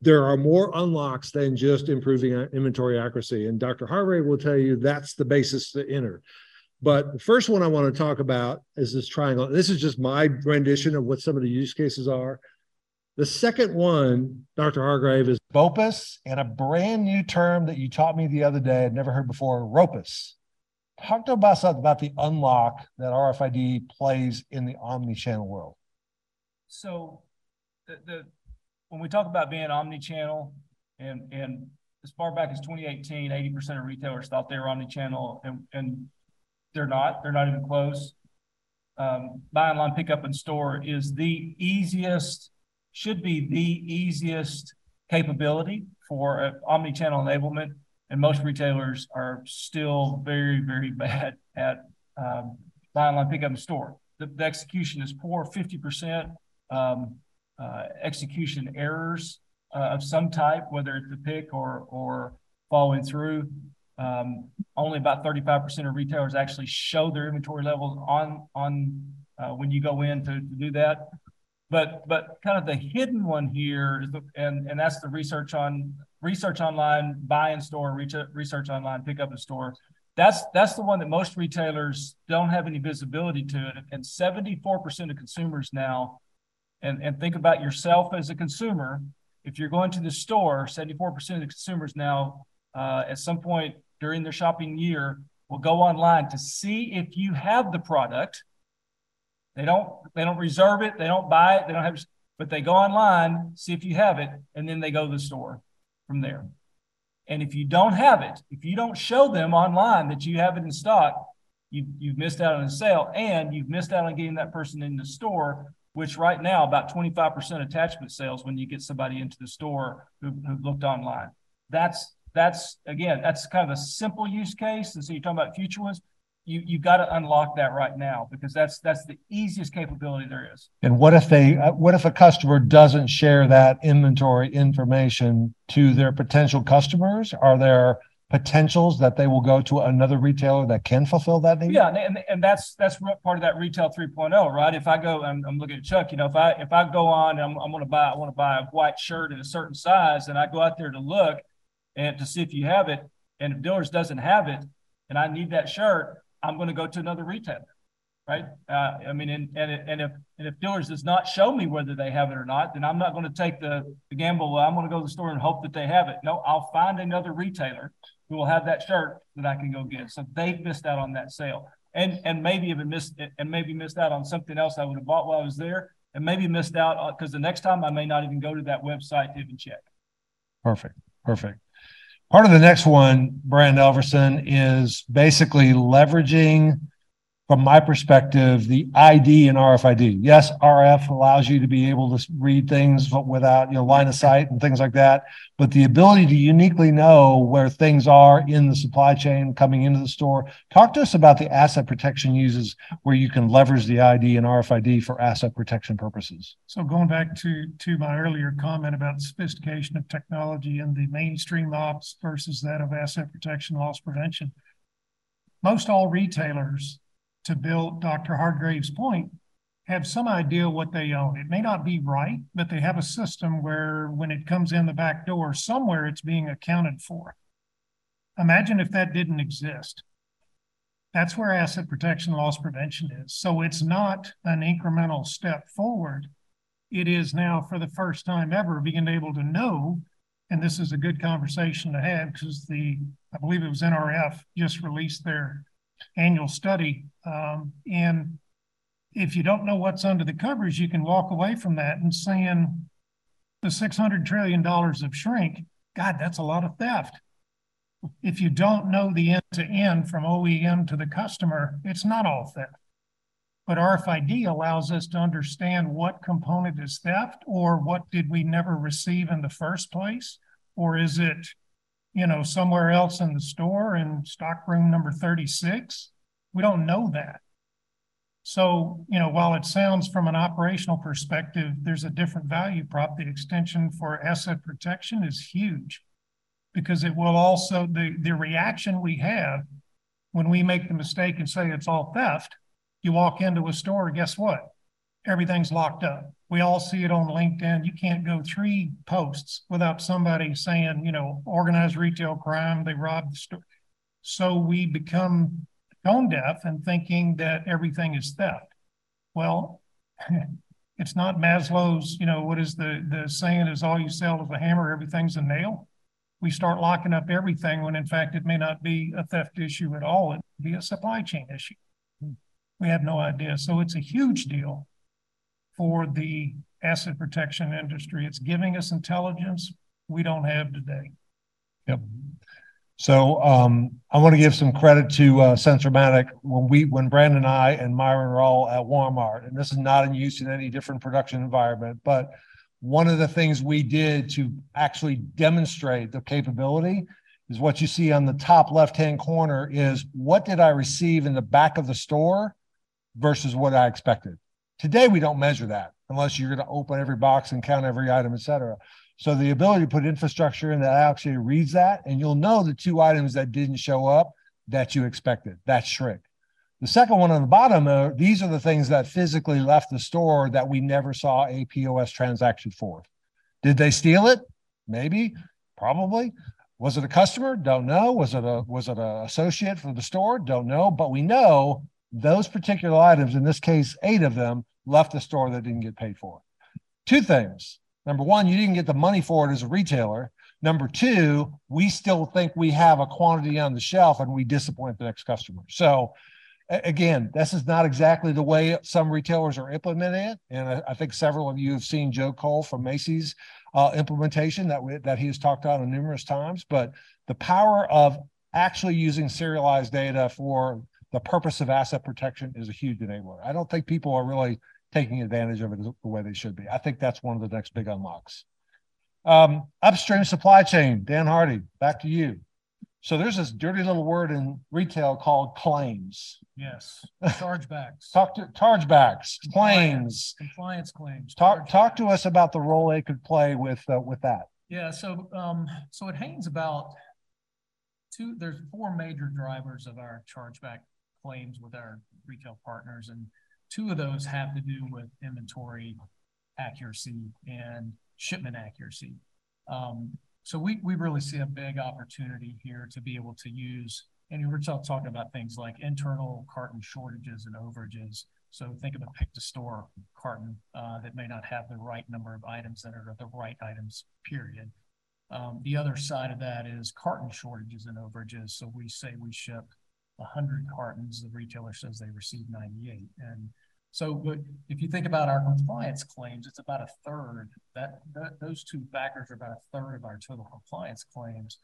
there are more unlocks than just improving uh, inventory accuracy. And Dr. Hardgrave will tell you that's the basis to enter. But the first one I want to talk about is this triangle. This is just my rendition of what some of the use cases are. The second one, Dr. Hardgrave, is BOPIS and a brand new term that you taught me the other day, I'd never heard before, ROPIS. Talk to us about the unlock that RFID plays in the omni-channel world. So the, the when we talk about being omni-channel and and as far back as 2018, 80% of retailers thought they were omni-channel and, and they're not. They're not even close. Um, buy online, pick up in store is the easiest, should be the easiest capability for uh, omni-channel enablement. And most retailers are still very, very bad at um, buy online, pick up in store. The, the execution is poor, 50%. Um, uh, execution errors uh, of some type, whether it's the pick or or following through. Um, only about 35% of retailers actually show their inventory levels on on uh, when you go in to, to, do that. But but kind of the hidden one here is the, and and that's the research on research online, buy in store, research online, pick up in store. That's that's the one that most retailers don't have any visibility to it, and 74% of consumers now and, and think about yourself as a consumer. If you're going to the store, 74% of the consumers now, uh, at some point during their shopping year, will go online to see if you have the product. They don't they don't reserve it, they don't buy it, they don't have, but they go online, see if you have it, and then they go to the store from there. And if you don't have it, if you don't show them online that you have it in stock, you, you've missed out on a sale and you've missed out on getting that person in the store which right now about 25% attachment sales when you get somebody into the store who, who looked online. That's that's again, that's kind of a simple use case. And so you're talking about future ones. You you got to unlock that right now because that's that's the easiest capability there is. And what if they uh, what if a customer doesn't share that inventory information to their potential customers? Are there potentials that they will go to another retailer that can fulfill that need? Yeah, and, and that's that's part of that retail 3.0, right? If I go, I'm, I'm looking at Chuck. You know, if I if I go on, I'm, I'm going to buy I want to buy a white shirt in a certain size, and I go out there to look and to see if you have it, and if Dillard's doesn't have it, and I need that shirt, I'm going to go to another retailer, right? Uh, I mean, and and and if and if Dillard's does not show me whether they have it or not, then I'm not going to take the, the gamble. I'm going to go to the store and hope that they have it. No, I'll find another retailer who will have that shirt that I can go get. So they've missed out on that sale. and, and maybe even missed, and maybe missed out on something else I would have bought while I was there. And maybe missed out because the next time I may not even go to that website to even check. Perfect. Perfect. Part of the next one, Brand Elverson, is basically leveraging from my perspective, the ID and RFID. Yes, RF allows you to be able to read things without, you know, line of sight and things like that. But the ability to uniquely know where things are in the supply chain coming into the store. Talk to us about the asset protection uses where you can leverage the ID and RFID for asset protection purposes. So going back to to my earlier comment about sophistication of technology in the mainstream ops versus that of asset protection loss prevention. Most all retailers to build Dr. Hardgrave's point, have some idea what they own. It may not be right, but they have a system where when it comes in the back door, somewhere it's being accounted for. Imagine if that didn't exist. That's where asset protection loss prevention is. So it's not an incremental step forward. It is now, for the first time ever, being able to know, and this is a good conversation to have because the, I believe it was NRF just released their annual study. Um, and if you don't know what's under the covers, you can walk away from that and saying the $600 trillion of shrink, God, that's a lot of theft. If you don't know the end to end from OEM to the customer, it's not all theft. But RFID allows us to understand what component is theft or what did we never receive in the first place? Or is it you know, somewhere else in the store in stockroom number 36. We don't know that. So, you know, while it sounds from an operational perspective, there's a different value prop. The extension for asset protection is huge because it will also, the, the reaction we have when we make the mistake and say it's all theft, you walk into a store, guess what? Everything's locked up we all see it on LinkedIn. You can't go three posts without somebody saying, you know, organized retail crime, they robbed the store. So we become tone deaf and thinking that everything is theft. Well, it's not Maslow's, you know, what is the, the saying is all you sell is a hammer, everything's a nail. We start locking up everything when in fact it may not be a theft issue at all. It be a supply chain issue. Hmm. We have no idea. So it's a huge deal for the asset protection industry. It's giving us intelligence we don't have today. Yep. So um, I want to give some credit to uh, Sensormatic when we when Brandon and I and Myron are all at Walmart, and this is not in use in any different production environment, but one of the things we did to actually demonstrate the capability is what you see on the top left hand corner is what did I receive in the back of the store versus what I expected. Today, we don't measure that unless you're going to open every box and count every item, et cetera. So the ability to put infrastructure in that actually reads that, and you'll know the two items that didn't show up that you expected. That's shrink. The second one on the bottom, uh, these are the things that physically left the store that we never saw a POS transaction for. Did they steal it? Maybe, probably. Was it a customer? Don't know. Was it a was it an associate for the store? Don't know. But we know those particular items, in this case, eight of them, left the store that didn't get paid for. Two things. Number one, you didn't get the money for it as a retailer. Number two, we still think we have a quantity on the shelf and we disappoint the next customer. So, again, this is not exactly the way some retailers are implementing it. And I, I think several of you have seen Joe Coll from Macy's uh, implementation that, we, that he has talked about numerous times. But the power of actually using serialized data for the purpose of asset protection is a huge enabler. I don't think people are really taking advantage of it the way they should be. I think that's one of the next big unlocks. Um, upstream supply chain, Dan Hardy, back to you. So there's this dirty little word in retail called claims. Yes, chargebacks. talk to chargebacks, claims, compliance claims. Talk talk to us about the role they could play with uh, with that. Yeah, so um, so it hangs about two. There's four major drivers of our chargeback claims with our retail partners. And two of those have to do with inventory accuracy and shipment accuracy. Um, so we, we really see a big opportunity here to be able to use, and we're talking about things like internal carton shortages and overages. So think of a pick to store carton uh, that may not have the right number of items that are the right items, period. Um, the other side of that is carton shortages and overages. So we say we ship hundred cartons, the retailer says they received ninety-eight. And so, but if you think about our compliance claims, it's about a third. That, that, those two factors are about a third of our total compliance claims.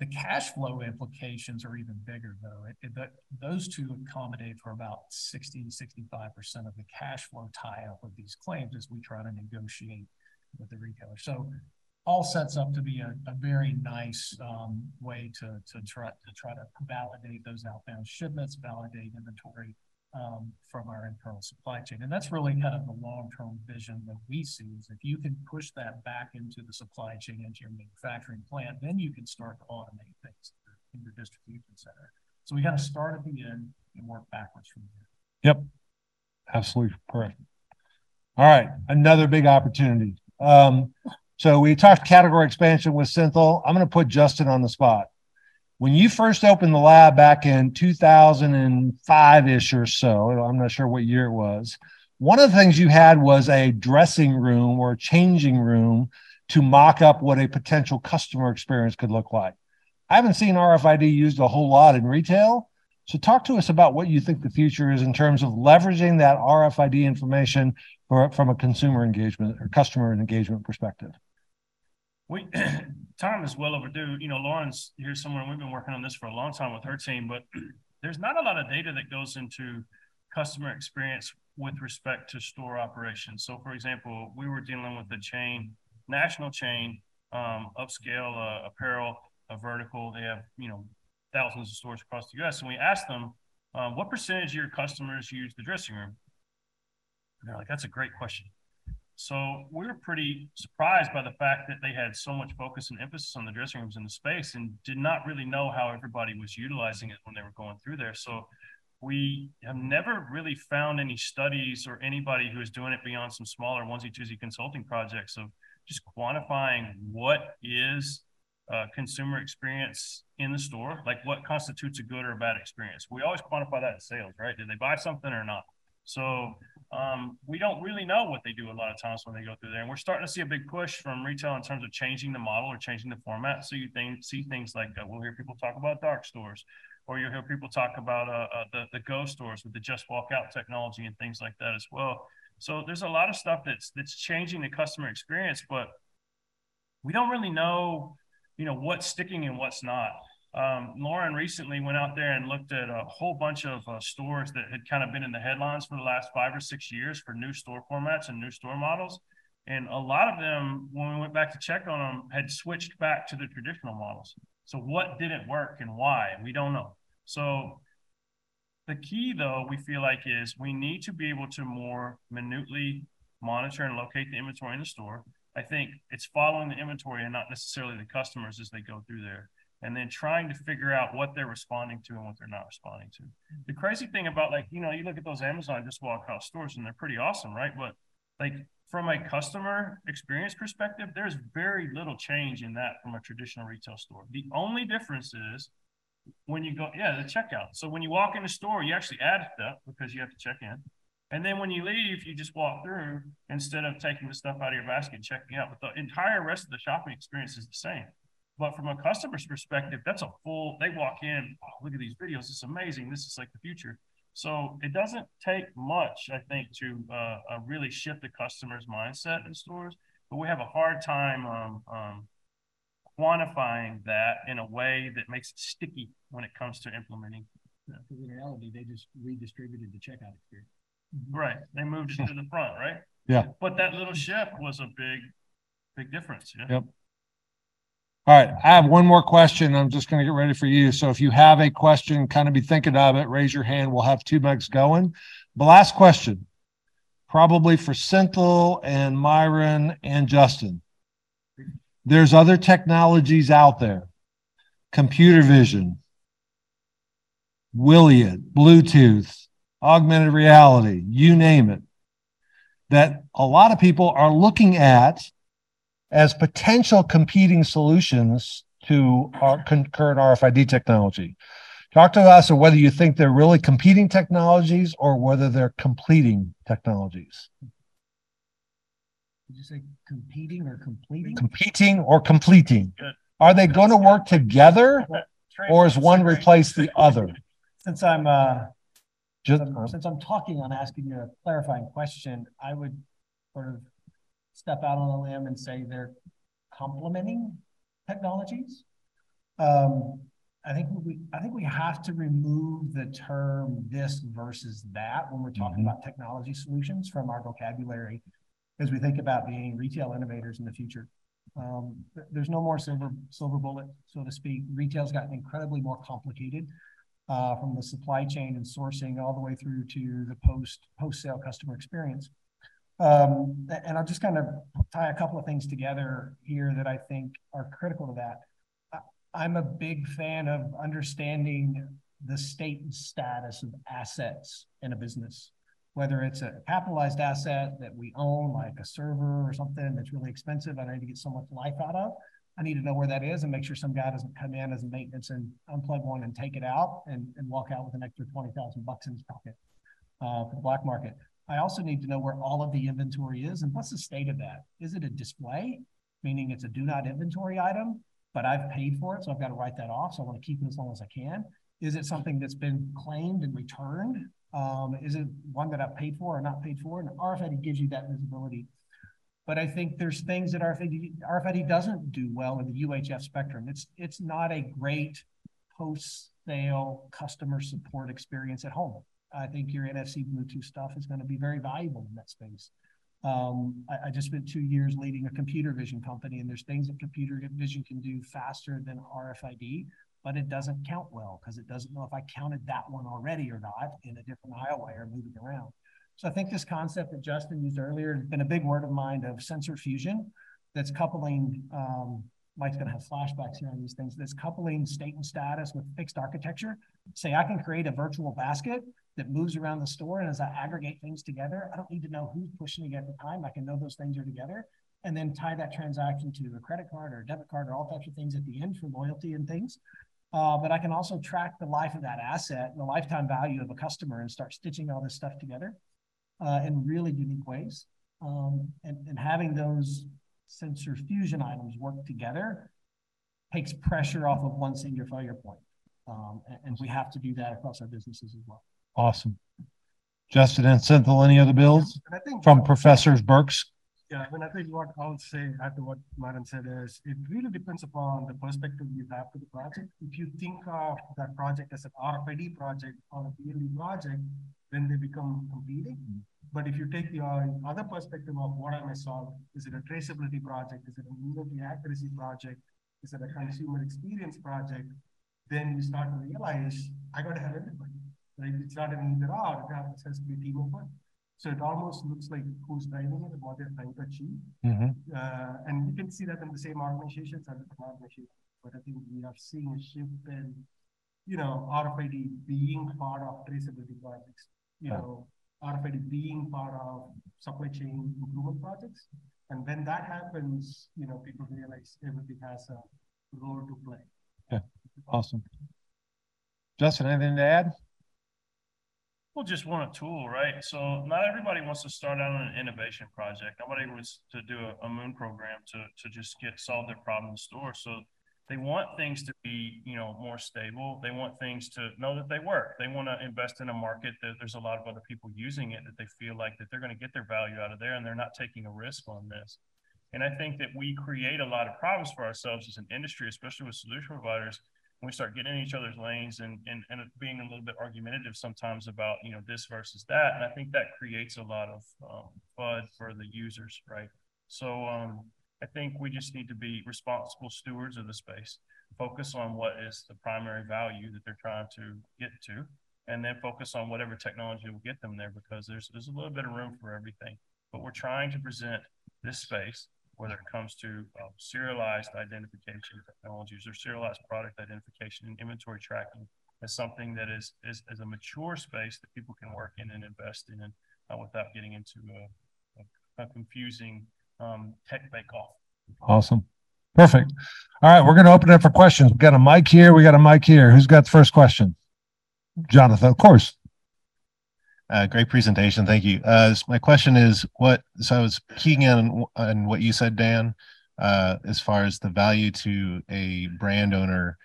The cash flow implications are even bigger though. It, it, those two accommodate for about 60 to 65% of the cash flow tie up of these claims as we try to negotiate with the retailer. So all sets up to be a, a very nice um, way to, to try to try to validate those outbound shipments, validate inventory um, from our internal supply chain. And that's really kind of the long-term vision that we see is if you can push that back into the supply chain, into your manufacturing plant, then you can start to automate things in your distribution center. So we got to start at the end and work backwards from there. Yep. Absolutely correct. All right. Another big opportunity. Um, so we talked category expansion with Senthil. I'm going to put Justin on the spot. When you first opened the lab back in 2005 ish or so, I'm not sure what year it was. One of the things you had was a dressing room or a changing room to mock up what a potential customer experience could look like. I haven't seen RFID used a whole lot in retail. So, talk to us about what you think the future is in terms of leveraging that RFID information for, from a consumer engagement or customer engagement perspective. We time is well overdue. You know, Lauren's here somewhere. We've been working on this for a long time with her team, but there's not a lot of data that goes into customer experience with respect to store operations. So, for example, we were dealing with a chain, national chain, um, upscale uh, apparel, a vertical. They have you know thousands of stores across the U.S. And we asked them, um, what percentage of your customers use the dressing room? And they're like, that's a great question. So we were pretty surprised by the fact that they had so much focus and emphasis on the dressing rooms in the space and did not really know how everybody was utilizing it when they were going through there. So we have never really found any studies or anybody who is doing it beyond some smaller onesie twosie consulting projects of just quantifying what is uh, consumer experience in the store, like what constitutes a good or a bad experience. We always quantify that in sales, right? Did they buy something or not? So um, we don't really know what they do a lot of times when they go through there. And we're starting to see a big push from retail in terms of changing the model or changing the format. So you think, see things like uh, we'll hear people talk about dark stores, or you'll hear people talk about uh, uh, the, the go stores with the just walk out technology and things like that as well. So there's a lot of stuff that's that's changing the customer experience, but we don't really know, you know, what's sticking and what's not. Um, Lauren recently went out there and looked at a whole bunch of uh, stores that had kind of been in the headlines for the last five or six years for new store formats and new store models. And a lot of them, when we went back to check on them, had switched back to the traditional models. So, what didn't work and why? We don't know. So, the key, though, we feel like is we need to be able to more minutely monitor and locate the inventory in the store. I think it's following the inventory and not necessarily the customers as they go through there and then trying to figure out what they're responding to and what they're not responding to. The crazy thing about like, you know, you look at those Amazon just walk out stores and they're pretty awesome, right? But like from a customer experience perspective, there's very little change in that from a traditional retail store. The only difference is when you go, yeah, the checkout. So when you walk in the store, you actually add stuff because you have to check in. And then when you leave, you just walk through instead of taking the stuff out of your basket and checking out. But the entire rest of the shopping experience is the same. But from a customer's perspective, that's a full, they walk in, oh, look at these videos. It's amazing. This is like the future. So it doesn't take much, I think, to uh, uh, really shift the customer's mindset in stores. But we have a hard time um, um, quantifying that in a way that makes it sticky when it comes to implementing. Because in reality, they just redistributed the checkout experience. Right. They moved it to the front, right? Yeah. But that little shift was a big, big difference. Yeah. Yep. All right, I have one more question. I'm just going to get ready for you. So if you have a question, kind of be thinking of it, raise your hand. We'll have two mics going. The last question, probably for Senthil and Myron and Justin. There's other technologies out there, computer vision, Wiliot, Bluetooth, augmented reality, you name it, that a lot of people are looking at as potential competing solutions to our current RFID technology. Talk to us of whether you think they're really competing technologies or whether they're completing technologies. Did you say competing or completing? Competing or completing? Good. Are they going to work together or is one replace the other? Since I'm, uh, Just, since I'm talking on asking you a clarifying question, I would sort of step out on a limb and say they're complementing technologies. Um, I think we, I think we have to remove the term this versus that when we're talking Mhm. about technology solutions from our vocabulary as we think about being retail innovators in the future. Um, there's no more silver, silver bullet, so to speak. Retail's gotten incredibly more complicated uh, from the supply chain and sourcing all the way through to the post, post-sale customer experience. Um, and I'll just kind of tie a couple of things together here that I think are critical to that. I'm a big fan of understanding the state and status of assets in a business, whether it's a capitalized asset that we own, like a server or something that's really expensive, and I need to get so much life out of. I need to know where that is and make sure some guy doesn't come in as a maintenance and unplug one and take it out and, and walk out with an extra twenty thousand bucks in his pocket uh, for the black market. I also need to know where all of the inventory is and what's the state of that? Is it a display, meaning it's a do not inventory item, but I've paid for it, so I've got to write that off. So I want to keep it as long as I can. Is it something that's been claimed and returned? Um, is it one that I've paid for or not paid for? And RFID gives you that visibility. But I think there's things that RFID, RFID doesn't do well in the UHF spectrum. It's it's not a great post-sale customer support experience at home. I think your NFC Bluetooth stuff is going to be very valuable in that space. Um, I, I just spent two years leading a computer vision company, and there's things that computer vision can do faster than RFID, but it doesn't count well because it doesn't know if I counted that one already or not in a different aisleway or moving around. So I think this concept that Justin used earlier has been a big word of mine of sensor fusion that's coupling, um, Mike's going to have flashbacks here on these things, that's coupling state and status with fixed architecture. Say I can create a virtual basket that moves around the store, and as I aggregate things together, I don't need to know who's pushing it at the time. I can know those things are together and then tie that transaction to a credit card or a debit card or all types of things at the end for loyalty and things. Uh, but I can also track the life of that asset and the lifetime value of a customer and start stitching all this stuff together uh, in really unique ways. Um, and, and having those sensor fusion items work together takes pressure off of one single failure point. Um, and, and we have to do that across our businesses as well. Awesome. Justin and Senthil, any other bills And I think from Professors Burks? Yeah, I mean, I think what I'll say after what Myron said is, it really depends upon the perspective you have to the project. If you think of that project as an RFID project or a BLE project, then they become competing. But if you take the uh, other perspective of what am I solving, is it a traceability project? Is it an inventory accuracy project? Is it a consumer experience project? Then you start to realize, I gotta have everybody, right? It's not an either or, it has to be a team of one. So it almost looks like who's driving it and what they're trying to achieve. Mhm. Uh, and you can see that in the same organizations and different organizations. But I think we are seeing a shift in, you know, RFID being part of traceability projects, you know, RFID being part of supply chain improvement projects. And when that happens, you know, people realize everything has a role to play. Yeah. Awesome. Justin, anything to add? People just want a tool, right? So not everybody wants to start out on an innovation project. Nobody wants to do a, a moon program to, to just get solve their problem in store. So they want things to be, you know, more stable. They want things to know that they work. They want to invest in a market that there's a lot of other people using it that they feel like that they're going to get their value out of there and they're not taking a risk on this. And I think that we create a lot of problems for ourselves as an industry, especially with solution providers, we start getting in each other's lanes and, and, and being a little bit argumentative sometimes about, you know, this versus that. And I think that creates a lot of um, FUD for the users, right? So um, I think we just need to be responsible stewards of the space, focus on what is the primary value that they're trying to get to, and then focus on whatever technology will get them there because there's, there's a little bit of room for everything. But we're trying to present this space whether it comes to uh, serialized identification technologies or serialized product identification and inventory tracking as something that is, is, is a mature space that people can work in and invest in uh, without getting into a, a, a confusing um, tech bake-off. Awesome. Perfect. All right, we're going to open it up for questions. We've got a mic here. We got a mic here. Who's got the first question? Jonathan, of course. Uh, great presentation. Thank you. Uh, s- my question is what, so I was keying in on, on what you said, Dan, uh, as far as the value to a brand owner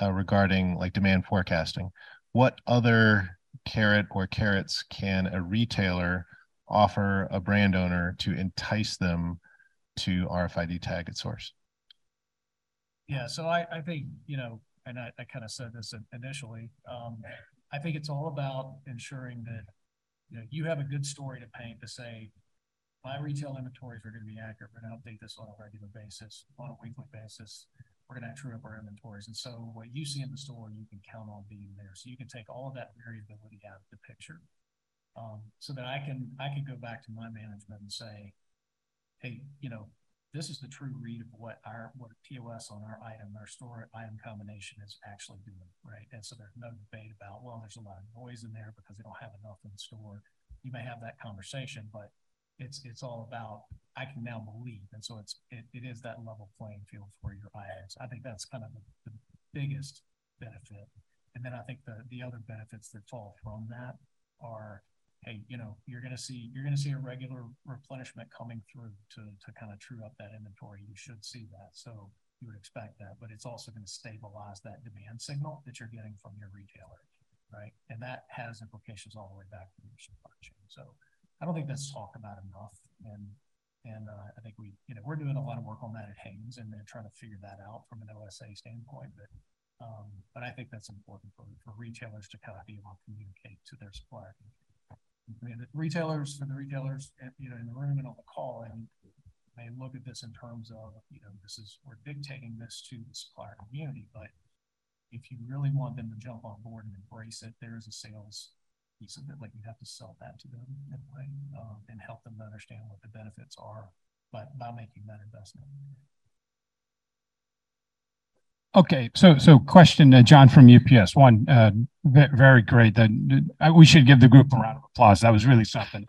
uh, regarding like demand forecasting. what other carrot or carrots can a retailer offer a brand owner to entice them to RFID tag at source? Yeah, so I, I think, you know, and I, I kind of said this initially, um, I think it's all about ensuring that, you know, you have a good story to paint to say, my retail inventories are going to be accurate. We're going to update this on a regular basis, on a weekly basis. We're going to true up our inventories. And so what you see in the store, you can count on being there. So you can take all of that variability out of the picture. Um, so that I can I can go back to my management and say, hey, you know, this is the true read of what our what POS on our item, our store item combination is actually doing, right? And so there's no debate about, well, there's a lot of noise in there because they don't have enough in the store. You may have that conversation, but it's it's all about I can now believe, and so it's it, it is that level playing field for your items. I think that's kind of the, the biggest benefit, and then I think the the other benefits that fall from that are hey, you know, you're going to see you're going to see a regular replenishment coming through to to kind of true up that inventory. You should see that, so you would expect that, but it's also going to stabilize that demand signal that you're getting from your retailer, right? And that has implications all the way back to your supply chain. So I don't think that's talked about enough, and and uh, I think we, you know, we're doing a lot of work on that at Hanes and then trying to figure that out from an OSA standpoint, but. Um, but I think that's important for, for retailers to kind of be able to communicate to their supplier mean, the retailers, for the retailers, you know, in the room and on the call, and may look at this in terms of, you know, this is, we're dictating this to the supplier community, but if you really want them to jump on board and embrace it, there is a sales piece of it. Like you have to sell that to them in a way um, and help them understand what the benefits are, but by making that investment. Okay, so so question, uh, John from UPS. One, uh, very great. That uh, we should give the group a round of applause. That was really something.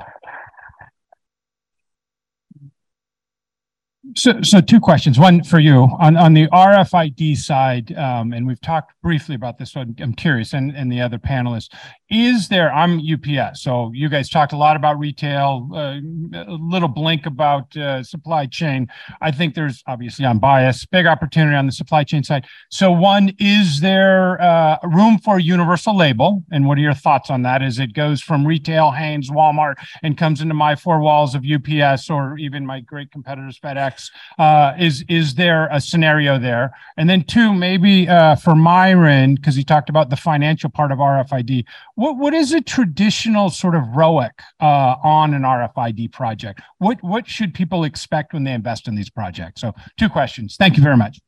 So, so two questions. One for you on, on the RFID side, um, and we've talked briefly about this. So I'm curious, and, and the other panelists, is there? I'm UPS, so you guys talked a lot about retail, uh, a little blink about uh, supply chain. I think there's obviously I'm biased, big opportunity on the supply chain side. So one, is there uh, room for universal label, and what are your thoughts on that? As it goes from retail, Hanes, Walmart, and comes into my four walls of UPS or even my great competitors, FedEx uh, is is there a scenario there? And then two, maybe uh, for Myron, because he talked about the financial part of RFID. What what is a traditional sort of ROIC uh, on an RFID project? What what should people expect when they invest in these projects? So two questions. Thank you very much.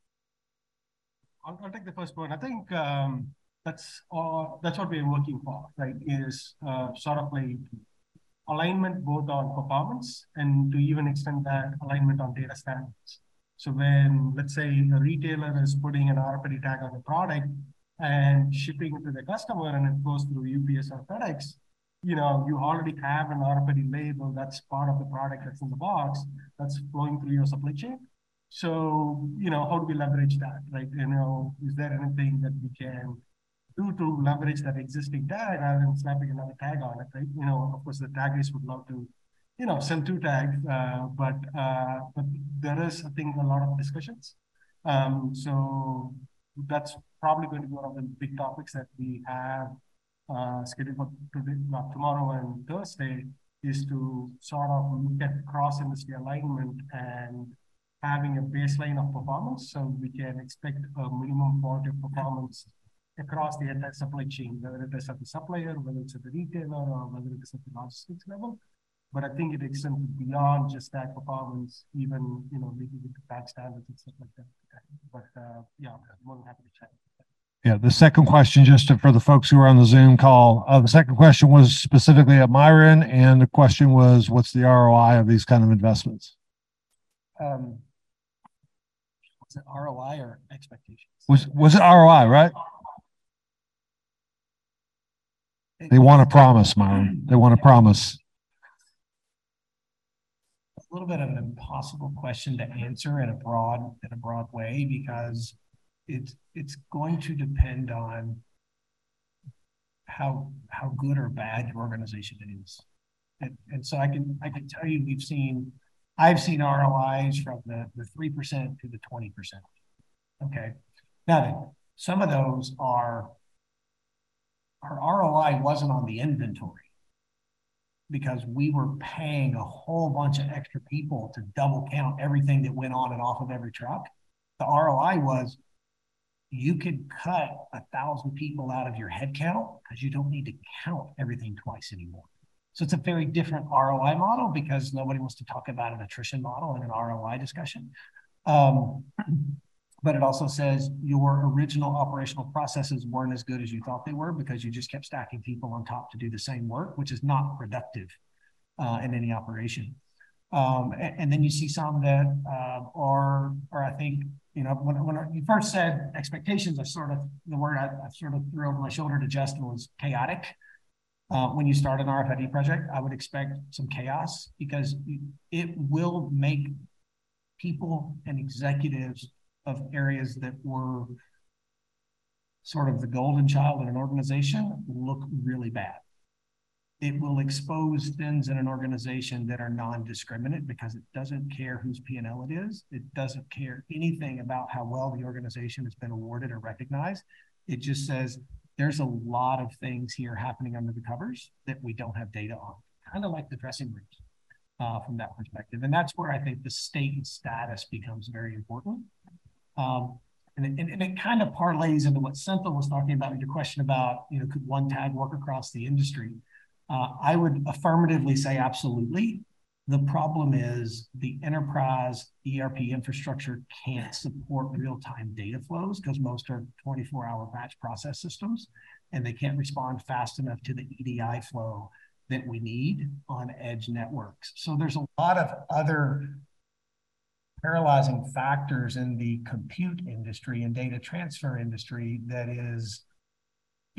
I'll, I'll take the first one. I think um, that's uh, that's what we're working for, right? Is uh, sort of like alignment both on performance and to even extend that alignment on data standards. So when, let's say, a retailer is putting an RFID tag on a product and shipping to the customer and it goes through UPS or FedEx, you know, you already have an RFID label that's part of the product that's in the box that's flowing through your supply chain. So, you know, how do we leverage that, right? You know, is there anything that we can do to leverage that existing tag rather than slapping another tag on it, right? You know, of course, the taggers would love to, you know, sell two tags, uh, but uh, but there is, I think, a lot of discussions. Um, so that's probably going to be one of the big topics that we have uh, scheduled for today, not tomorrow and Thursday, is to sort of look at cross-industry alignment and having a baseline of performance so we can expect a minimum quality of performance across the entire supply chain, whether it is at the supplier, whether it's at the retailer, or whether it is at the logistics level. But I think it extends beyond just that performance, even you know, maybe with the tag standards and stuff like that. But uh, yeah, I'm more than happy to chat. Yeah, the second question, just to, for the folks who are on the Zoom call, uh, the second question was specifically at Myron, and the question was, what's the ROI of these kind of investments? Um, was it ROI or expectations? Was was it ROI, right? They want a promise, Myron. They want a promise. A little bit of an impossible question to answer in a broad in a broad way because it's it's going to depend on how how good or bad your organization is. And, and so I can I can tell you we've seen I've seen ROIs from the the three percent to the twenty percent. Okay, now then, some of those are our ROI wasn't on the inventory because we were paying a whole bunch of extra people to double count everything that went on and off of every truck. The ROI was you could cut a thousand people out of your head count because you don't need to count everything twice anymore. So it's a very different ROI model because nobody wants to talk about an attrition model in an ROI discussion. Um, but it also says your original operational processes weren't as good as you thought they were because you just kept stacking people on top to do the same work, which is not productive uh, in any operation. Um, and, and, then you see some that uh, are, or I think, you know, when, when you first said expectations, I sort of, the word I, I sort of threw over my shoulder to Justin was chaotic. Uh, when you start an RFID project, I would expect some chaos because it will make people and executives of areas that were sort of the golden child in an organization look really bad. It will expose things in an organization that are non-discriminate because it doesn't care whose P&L it is. It doesn't care anything about how well the organization has been awarded or recognized. It just says there's a lot of things here happening under the covers that we don't have data on, kind of like the dressing rooms uh, from that perspective. And that's where I think the state and status becomes very important. Um, and, it, and, it kind of parlays into what Senthil was talking about in your question about, you know, could one tag work across the industry? Uh, I would affirmatively say absolutely. The problem is the enterprise ERP infrastructure can't support real-time data flows because most are 24-hour batch process systems, and they can't respond fast enough to the EDI flow that we need on edge networks. So there's a lot of other paralyzing factors in the compute industry and data transfer industry that is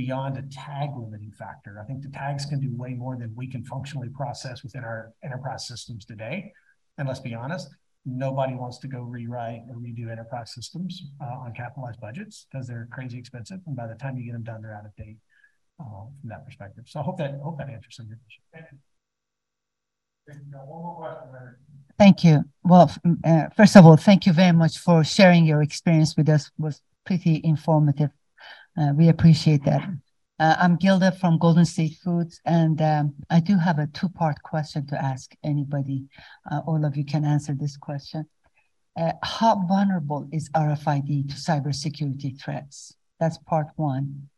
beyond a tag limiting factor. I think the tags can do way more than we can functionally process within our enterprise systems today. And let's be honest, nobody wants to go rewrite or redo enterprise systems uh, on capitalized budgets because they're crazy expensive. And by the time you get them done, they're out of date uh, from that perspective. So I hope that, I hope that answers some of your questions. Thank you. Well, uh, first of all, thank you very much for sharing your experience with us. It was pretty informative. Uh, we appreciate that. Uh, I'm Gilda from Golden State Foods, and um, I do have a two-part question to ask anybody. Uh, all of you can answer this question. Uh, how vulnerable is RFID to cybersecurity threats? That's part one.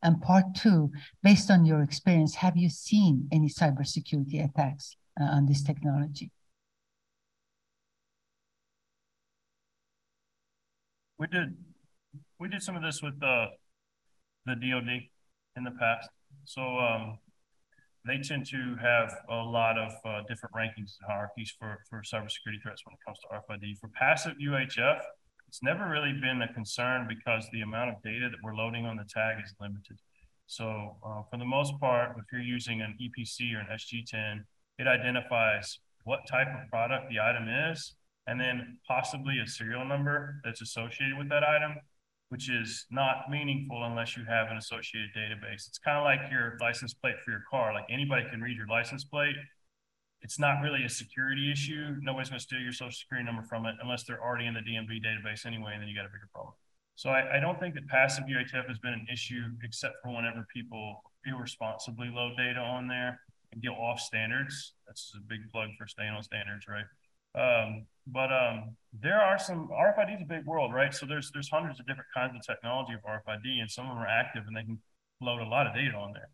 And part two, based on your experience, have you seen any cybersecurity attacks uh, on this technology? We did we did some of this with the the DoD in the past. So um, they tend to have a lot of uh, different rankings and hierarchies for for cybersecurity threats when it comes to RFID. For passive UHF, it's never really been a concern because the amount of data that we're loading on the tag is limited. So uh, for the most part, if you're using an EPC or an SGTIN, it identifies what type of product the item is, and then possibly a serial number that's associated with that item, which is not meaningful unless you have an associated database. It's kind of like your license plate for your car. Like anybody can read your license plate. It's not really a security issue. Nobody's going to steal your social security number from it unless they're already in the DMV database anyway, and then you got a bigger problem. So I, I don't think that passive UHF has been an issue except for whenever people irresponsibly load data on there and go off standards. That's a big plug for staying on standards, right? Um, but um, there are some RFID is a big world, right? So there's there's hundreds of different kinds of technology of RFID, and some of them are active and they can load a lot of data on there.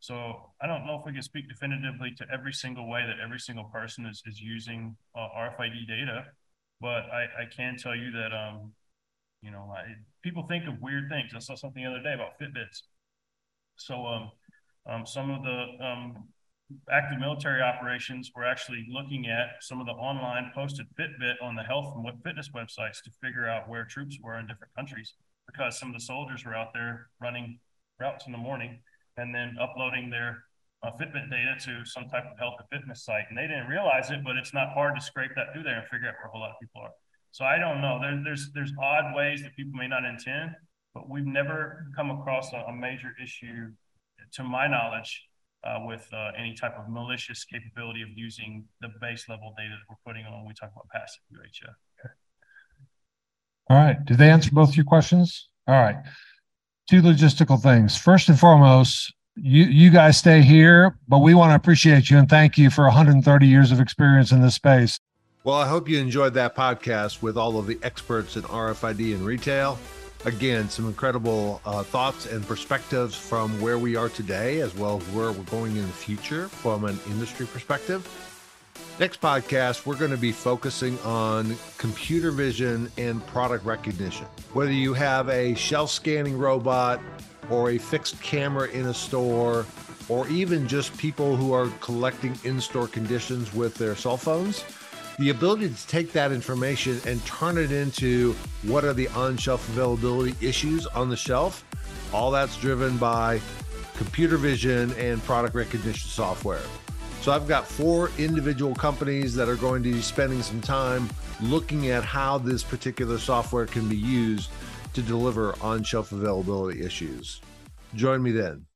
So I don't know if we can speak definitively to every single way that every single person is is using uh, RFID data, but I, I can tell you that um, you know, I, people think of weird things. I saw something the other day about Fitbits. So um, um, some of the um, active military operations, we're actually looking at some of the online posted Fitbit on the health and fitness websites to figure out where troops were in different countries because some of the soldiers were out there running routes in the morning and then uploading their uh, Fitbit data to some type of health and fitness site. And they didn't realize it, but it's not hard to scrape that through there and figure out where a whole lot of people are. So I don't know. There, there's there's odd ways that people may not intend, but we've never come across a, a major issue, to my knowledge, uh, with uh, any type of malicious capability of using the base level data that we're putting on when we talk about passive UHF. All right. Did they answer both your questions? All right. two logistical things. First and foremost, you you guys stay here, but we want to appreciate you and thank you for 130 years of experience in this space. Well, I hope you enjoyed that podcast with all of the experts in RFID and retail. Again, some incredible uh, thoughts and perspectives from where we are today, as well as where we're going in the future from an industry perspective. Next podcast, we're going to be focusing on computer vision and product recognition. Whether you have a shelf scanning robot or a fixed camera in a store, or even just people who are collecting in store conditions with their cell phones, the ability to take that information and turn it into what are the on shelf availability issues on the shelf, all that's driven by computer vision and product recognition software. So I've got four individual companies that are going to be spending some time looking at how this particular software can be used to deliver on shelf availability issues. Join me then.